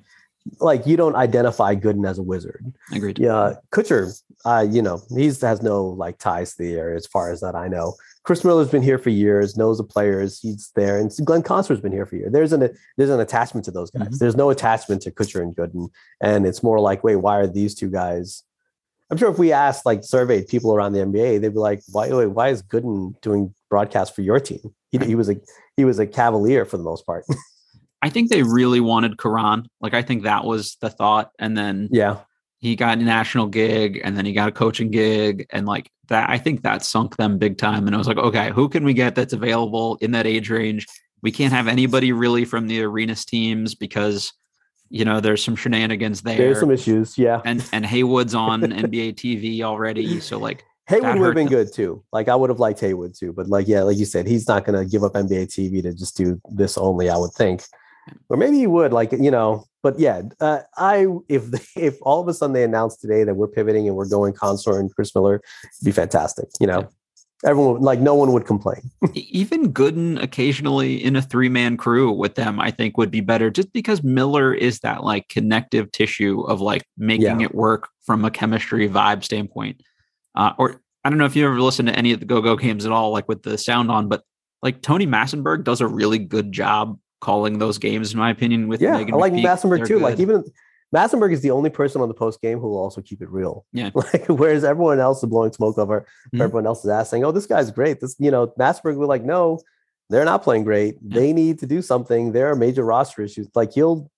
Speaker 2: Like you don't identify Gooden as a wizard.
Speaker 1: Agreed.
Speaker 2: Yeah, Kutcher, uh, you know, he's has no like ties to the area as far as that I know. Chris Miller's been here for years, knows the players, he's there, and Glenn Consort's been here for years. There's an there's an attachment to those guys.
Speaker 1: Mhm.
Speaker 2: There's no attachment to Kutcher and Gooden, and it's more like, wait, why are these two guys? I'm sure if we asked like surveyed people around the NBA, they'd be like, why wait, why is Gooden doing broadcast for your team? He, he was a he was a Cavalier for the most part.
Speaker 1: I think they really wanted Caron. Like I think that was the thought, and then
Speaker 2: Yeah.
Speaker 1: he got a national gig, and then he got a coaching gig, and like that. I think that sunk them big time. And I was like, okay, who can we get that's available in that age range? We can't have anybody really from the arenas teams because you know there's some shenanigans there.
Speaker 2: There's some issues. Yeah.
Speaker 1: and and Haywood's on NBA TV already, so like
Speaker 2: Haywood would have been
Speaker 1: them.
Speaker 2: good too. Like I would have liked Haywood too, but like yeah, like you said, he's not going to give up NBA TV to just do this only. I would think, or maybe he would. Like you know, but yeah, uh, I if if all of a sudden they announced today that we're pivoting and we're going Consort and Chris Miller, it'd be fantastic. You know, everyone would- like no one would complain.
Speaker 1: Even Gooden occasionally in a three man crew with them, I think would be better just because Miller is that like connective tissue of like making
Speaker 2: Yeah.
Speaker 1: it work from a chemistry vibe standpoint. Uh, or I don't know if you ever listened to any of the go go games at all, like with the sound on, but like Tony Massenberg does a really good job calling those games, in my opinion. With
Speaker 2: Yeah,
Speaker 1: Meghan
Speaker 2: I like
Speaker 1: McPeak.
Speaker 2: Massenberg
Speaker 1: They're
Speaker 2: too. Like
Speaker 1: good.
Speaker 2: even Massenberg is the only person on the post game who will also keep it real.
Speaker 1: Yeah.
Speaker 2: Like whereas everyone else is blowing smoke over
Speaker 1: Mhm.
Speaker 2: everyone else's ass, saying, "Oh, this guy's great." This, you know, Massenberg will like, no, they're not playing great.
Speaker 1: Yeah.
Speaker 2: They need to do something. There are major roster issues. Like he'll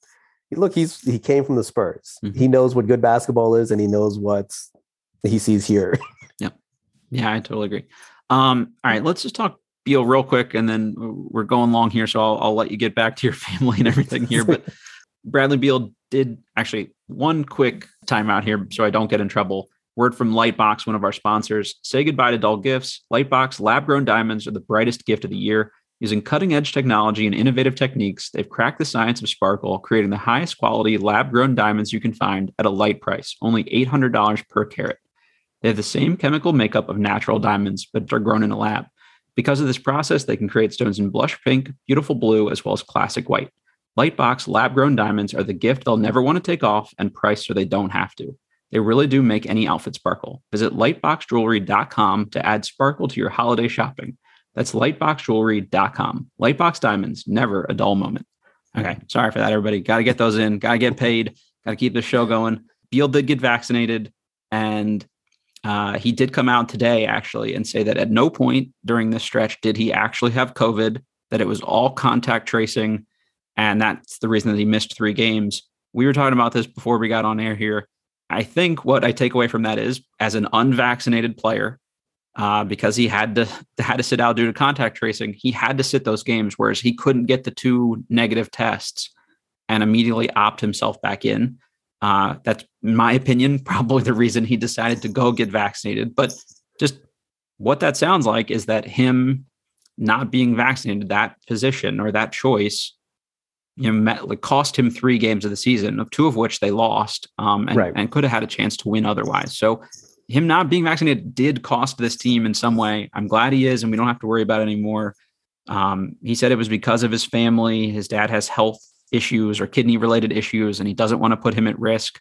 Speaker 2: look, he's he came from the Spurs.
Speaker 1: Mhm.
Speaker 2: He knows what good basketball is, and he knows what he sees here.
Speaker 1: Yeah. Yeah, I totally agree. Um, all right, let's just talk Beal real quick, and then we're going long here, so I'll, I'll let you get back to your family and everything here. But Bradley Beal did actually one quick timeout here, so I don't get in trouble. Word from Lightbox, one of our sponsors. Say goodbye to dull gifts. Lightbox lab grown diamonds are the brightest gift of the year. Using cutting edge technology and innovative techniques, they've cracked the science of sparkle, creating the highest quality lab grown diamonds you can find at a light price, only $800 per carat. They have the same chemical makeup of natural diamonds, but they're grown in a lab. Because of this process, they can create stones in blush pink, beautiful blue, as well as classic white. Lightbox lab grown diamonds are the gift they'll never want to take off and priced so they don't have to. They really do make any outfit sparkle. Visit lightboxjewelry.com to add sparkle to your holiday shopping. That's lightboxjewelry.com. Lightbox diamonds, never a dull moment. Okay, sorry for that, everybody. Got to get those in. Got to get paid. Got to keep the show going. Beal did get vaccinated, and uh, he did come out today actually and say that at no point during this stretch did he actually have COVID. That it was all contact tracing, and that's the reason that he missed three games. We were talking about this before we got on air here. I think what I take away from that is, as an unvaccinated player, uh, because he had to had to sit out due to contact tracing, he had to sit those games, whereas he couldn't get the two negative tests and immediately opt himself back in. Uh, that's, in my opinion, probably the reason he decided to go get vaccinated. But just what that sounds like is that him not being vaccinated, that position or that choice, you know, met, like cost him three games of the season, of two of which they lost, um, and,
Speaker 2: Right.
Speaker 1: and could have had a chance to win otherwise. So him not being vaccinated did cost this team in some way. I'm glad he is, and we don't have to worry about it anymore. Um, he said it was because of his family. His dad has health issues or kidney related issues, and he doesn't want to put him at risk.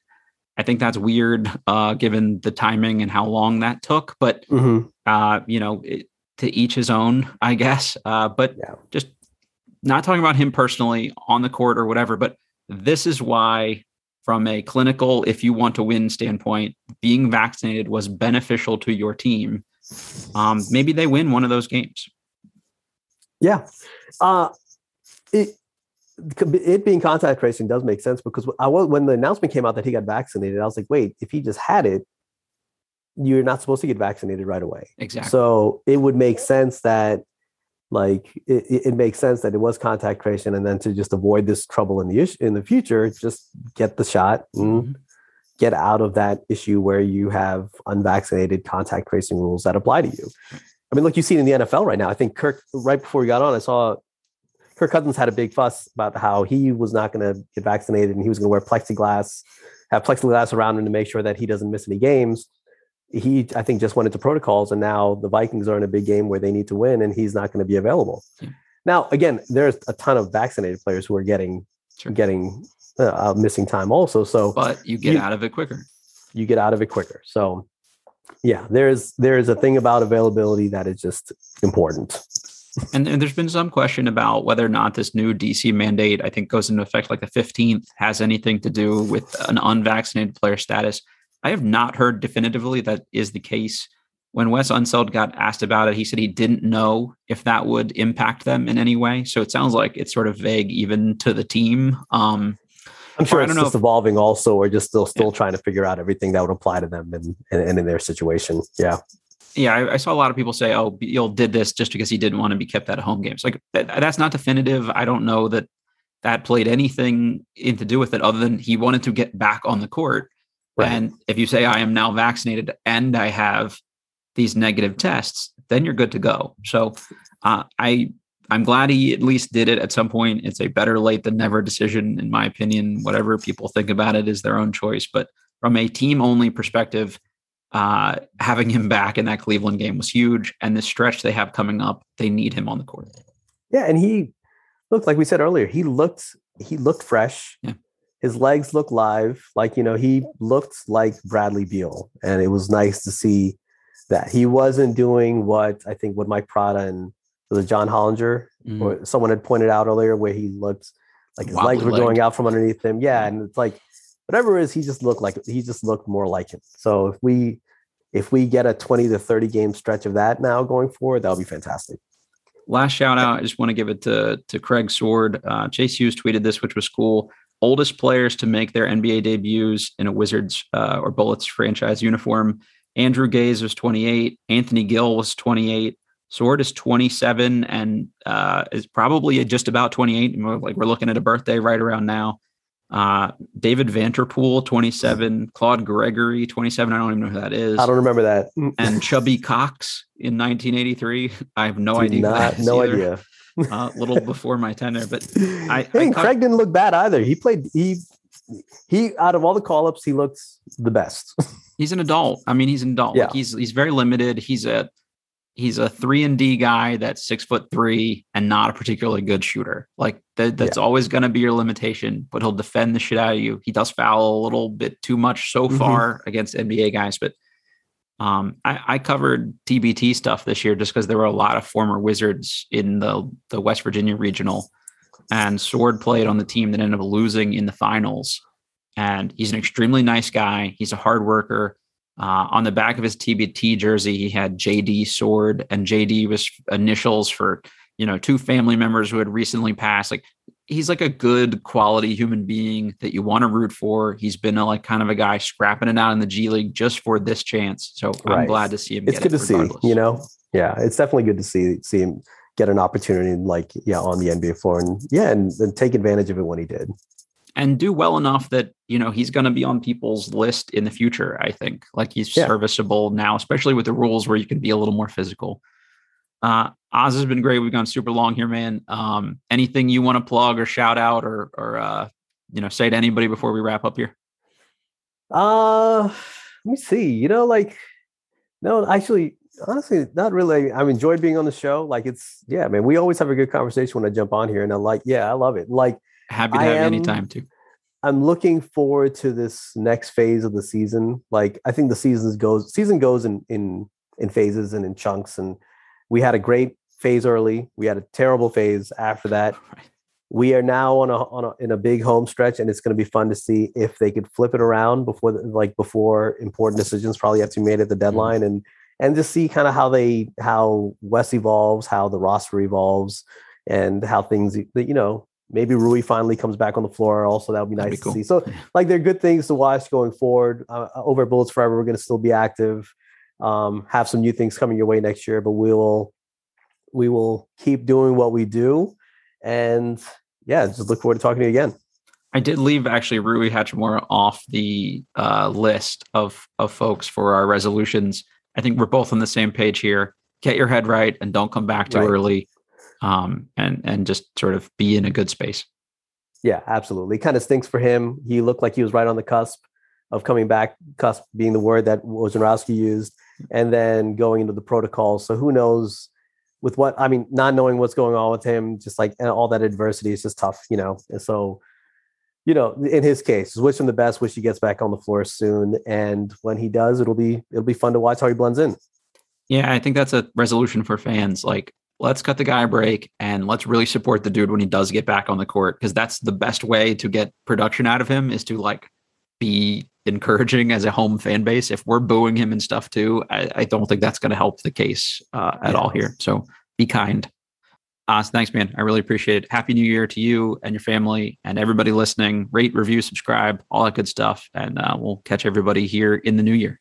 Speaker 1: I think that's weird, uh, given the timing and how long that took. But
Speaker 2: Mhm.
Speaker 1: uh, you know, it, to each his own, I guess. Uh, but
Speaker 2: Yeah.
Speaker 1: just not talking about him personally on the court or whatever. But this is why, from a clinical, if you want to win standpoint, being vaccinated was beneficial to your team. Um, maybe they win one of those games.
Speaker 2: Yeah. Uh, it it being contact tracing does make sense because I was when the announcement came out that he got vaccinated, I was like, wait, if he just had it, you're not supposed to get vaccinated right away.
Speaker 1: Exactly.
Speaker 2: So it would make sense that like it, it makes sense that it was contact tracing and then to just avoid this trouble in the issue in the future, just get the shot and mm-hmm. get out of that issue where you have unvaccinated contact tracing rules that apply to you. I mean, look, you see it in the NFL right now. I think Kirk, right before we got on, I saw Kirk Cousins had a big fuss about how he was not going to get vaccinated and he was going to wear plexiglass, have plexiglass around him to make sure that he doesn't miss any games. He, I think, just went into protocols, and now the Vikings are in a big game where they need to win, and he's not going to be available.
Speaker 1: Yeah.
Speaker 2: Now, again, there's a ton of vaccinated players who are getting
Speaker 1: Sure.
Speaker 2: getting uh, uh, missing time also. So
Speaker 1: But you get
Speaker 2: You-
Speaker 1: out of it quicker.
Speaker 2: you get out of it quicker. So yeah, there's there's a thing about availability that is just important.
Speaker 1: And, and there's been some question about whether or not this new DC mandate, I think, goes into effect like the 15th, has anything to do with an unvaccinated player status. I have not heard definitively that is the case. when Wes Unseld got asked about it, he said he didn't know if that would impact them in any way. So it sounds like it's sort of vague even to the team. Um,
Speaker 2: I'm sure it's just if, evolving also, or just still still yeah. trying to figure out everything that would apply to them and, and, and in their situation. Yeah.
Speaker 1: Yeah, I, I, saw a lot of people say, "Oh, Beal did this just because he didn't want to be kept out of home games." Like that, that's not definitive. I don't know that that played anything in to do with it other than he wanted to get back on the court. Right. And if you say I am now vaccinated and I have these negative tests, then you're good to go. So uh, I I'm glad he at least did it at some point. It's a better late than never decision, in my opinion. Whatever people think about it is their own choice. But from a team only perspective, uh, having him back in that Cleveland game was huge. And the stretch they have coming up, they need him on the court.
Speaker 2: Yeah, and he looked like we said earlier. He looked he looked fresh.
Speaker 1: Yeah.
Speaker 2: His legs looked live. Like you know, he looked like Bradley Beal, and it was nice to see that he wasn't doing what I think what Mike Prada and was it John Hollinger mm. or someone had pointed out earlier where he looked like his Wobbly legs were leg. going out from underneath him. Yeah, and it's like whatever it is, he just looked like he just looked more like him. So if we if we get a 20 to 30 game stretch of that now going forward, that'll be fantastic.
Speaker 1: Last shout out, I just want to give it to to Craig Sword. Uh, Chase Hughes tweeted this, which was cool. Oldest players to make their NBA debuts in a Wizards uh, or Bullets franchise uniform. Andrew Gaze was 28. Anthony Gill was 28. Sword is 27 and uh, is probably just about 28. Like we're looking at a birthday right around now. Uh, David Vanterpool, 27. Claude Gregory, 27. I don't even know who that is.
Speaker 2: I don't remember that.
Speaker 1: and Chubby Cox in 1983. I have no Do idea.
Speaker 2: Not, no either. idea.
Speaker 1: A uh, little before my tenure, but I,
Speaker 2: hey, I Craig didn't look bad either. He played he he out of all the call ups, he looks the best.
Speaker 1: he's an adult. I mean, he's an adult. Yeah. Like he's he's very limited. He's a he's a three and D guy that's six foot three and not a particularly good shooter. Like that, that's yeah. always going to be your limitation, but he'll defend the shit out of you. He does foul a little bit too much so mm-hmm. far against NBA guys, but um, I, I, covered TBT stuff this year just because there were a lot of former Wizards in the the West Virginia regional, and Sword played on the team that ended up losing in the finals. And he's an extremely nice guy. He's a hard worker. Uh, on the back of his TBT jersey, he had JD Sword, and JD was initials for you know two family members who had recently passed. Like he's like a good quality human being that you want to root for. He's been a, like kind of a guy scrapping it out in the G League just for this chance. So right. I'm glad to see him.
Speaker 2: It's good
Speaker 1: it
Speaker 2: to regardless. see. You know, yeah, it's definitely good to see see him get an opportunity like yeah on the NBA floor and yeah and, and take advantage of it when he did
Speaker 1: and do well enough that you know he's going to be on people's list in the future i think. Like he's yeah. serviceable now especially with the rules where you can be a little more physical. Uh oz has been great. We've gone super long here man. Um anything you want to plug or shout out or or uh you know say to anybody before we wrap up here?
Speaker 2: Uh let me see. You know like no actually honestly not really. I've enjoyed being on the show. Like it's yeah man we always have a good conversation when i jump on here and i'm like yeah i love it. Like
Speaker 1: Happy to have am, you anytime too.
Speaker 2: I'm looking forward to this next phase of the season. Like I think the seasons goes season goes in in in phases and in chunks. And we had a great phase early. We had a terrible phase after that. We are now on a on a in a big home stretch, and it's going to be fun to see if they could flip it around before like before important decisions probably have to be made at the mm-hmm. deadline, mm-hmm. and and just see kind of how they how Wes evolves, how the roster evolves, and how things you know maybe Rui finally comes back on the floor. Also, that would be nice be cool. to see. So, like, they're good things to watch going forward. Uh, uh over at Bullets Forever, we're going to still be active. Um, have some new things coming your way next year, but we will we will keep doing what we do, and yeah, just look forward to talking to you again.
Speaker 1: I did leave actually Rui Hachimura off the uh, list of of folks for our resolutions. I think we're both on the same page here. Get your head right and don't come back too right. early um, and and just sort of be in a good space.
Speaker 2: Yeah, absolutely. Kind of stinks for him. He looked like he was right on the cusp of coming back, cusp being the word that Wojnarowski used, and then going into the protocol. So who knows with what I mean, not knowing what's going on with him, just like all that adversity is just tough, you know. And so, you know, in his case, wish him the best. Wish he gets back on the floor soon, and when he does, it'll be it'll be fun to watch how he blends in.
Speaker 1: Yeah, I think that's a resolution for fans. Like let's cut the guy a break and let's really support the dude when he does get back on the court because that's the best way to get production out of him is to like be encouraging as a home fan base. If we're booing him and stuff too, I, I don't think that's going to help the case uh, at all here. So be kind. Uh, so thanks, man. I really appreciate it. Happy New Year to you and your family and everybody listening. Rate, review, subscribe, all that good stuff. And uh, we'll catch everybody here in the new year.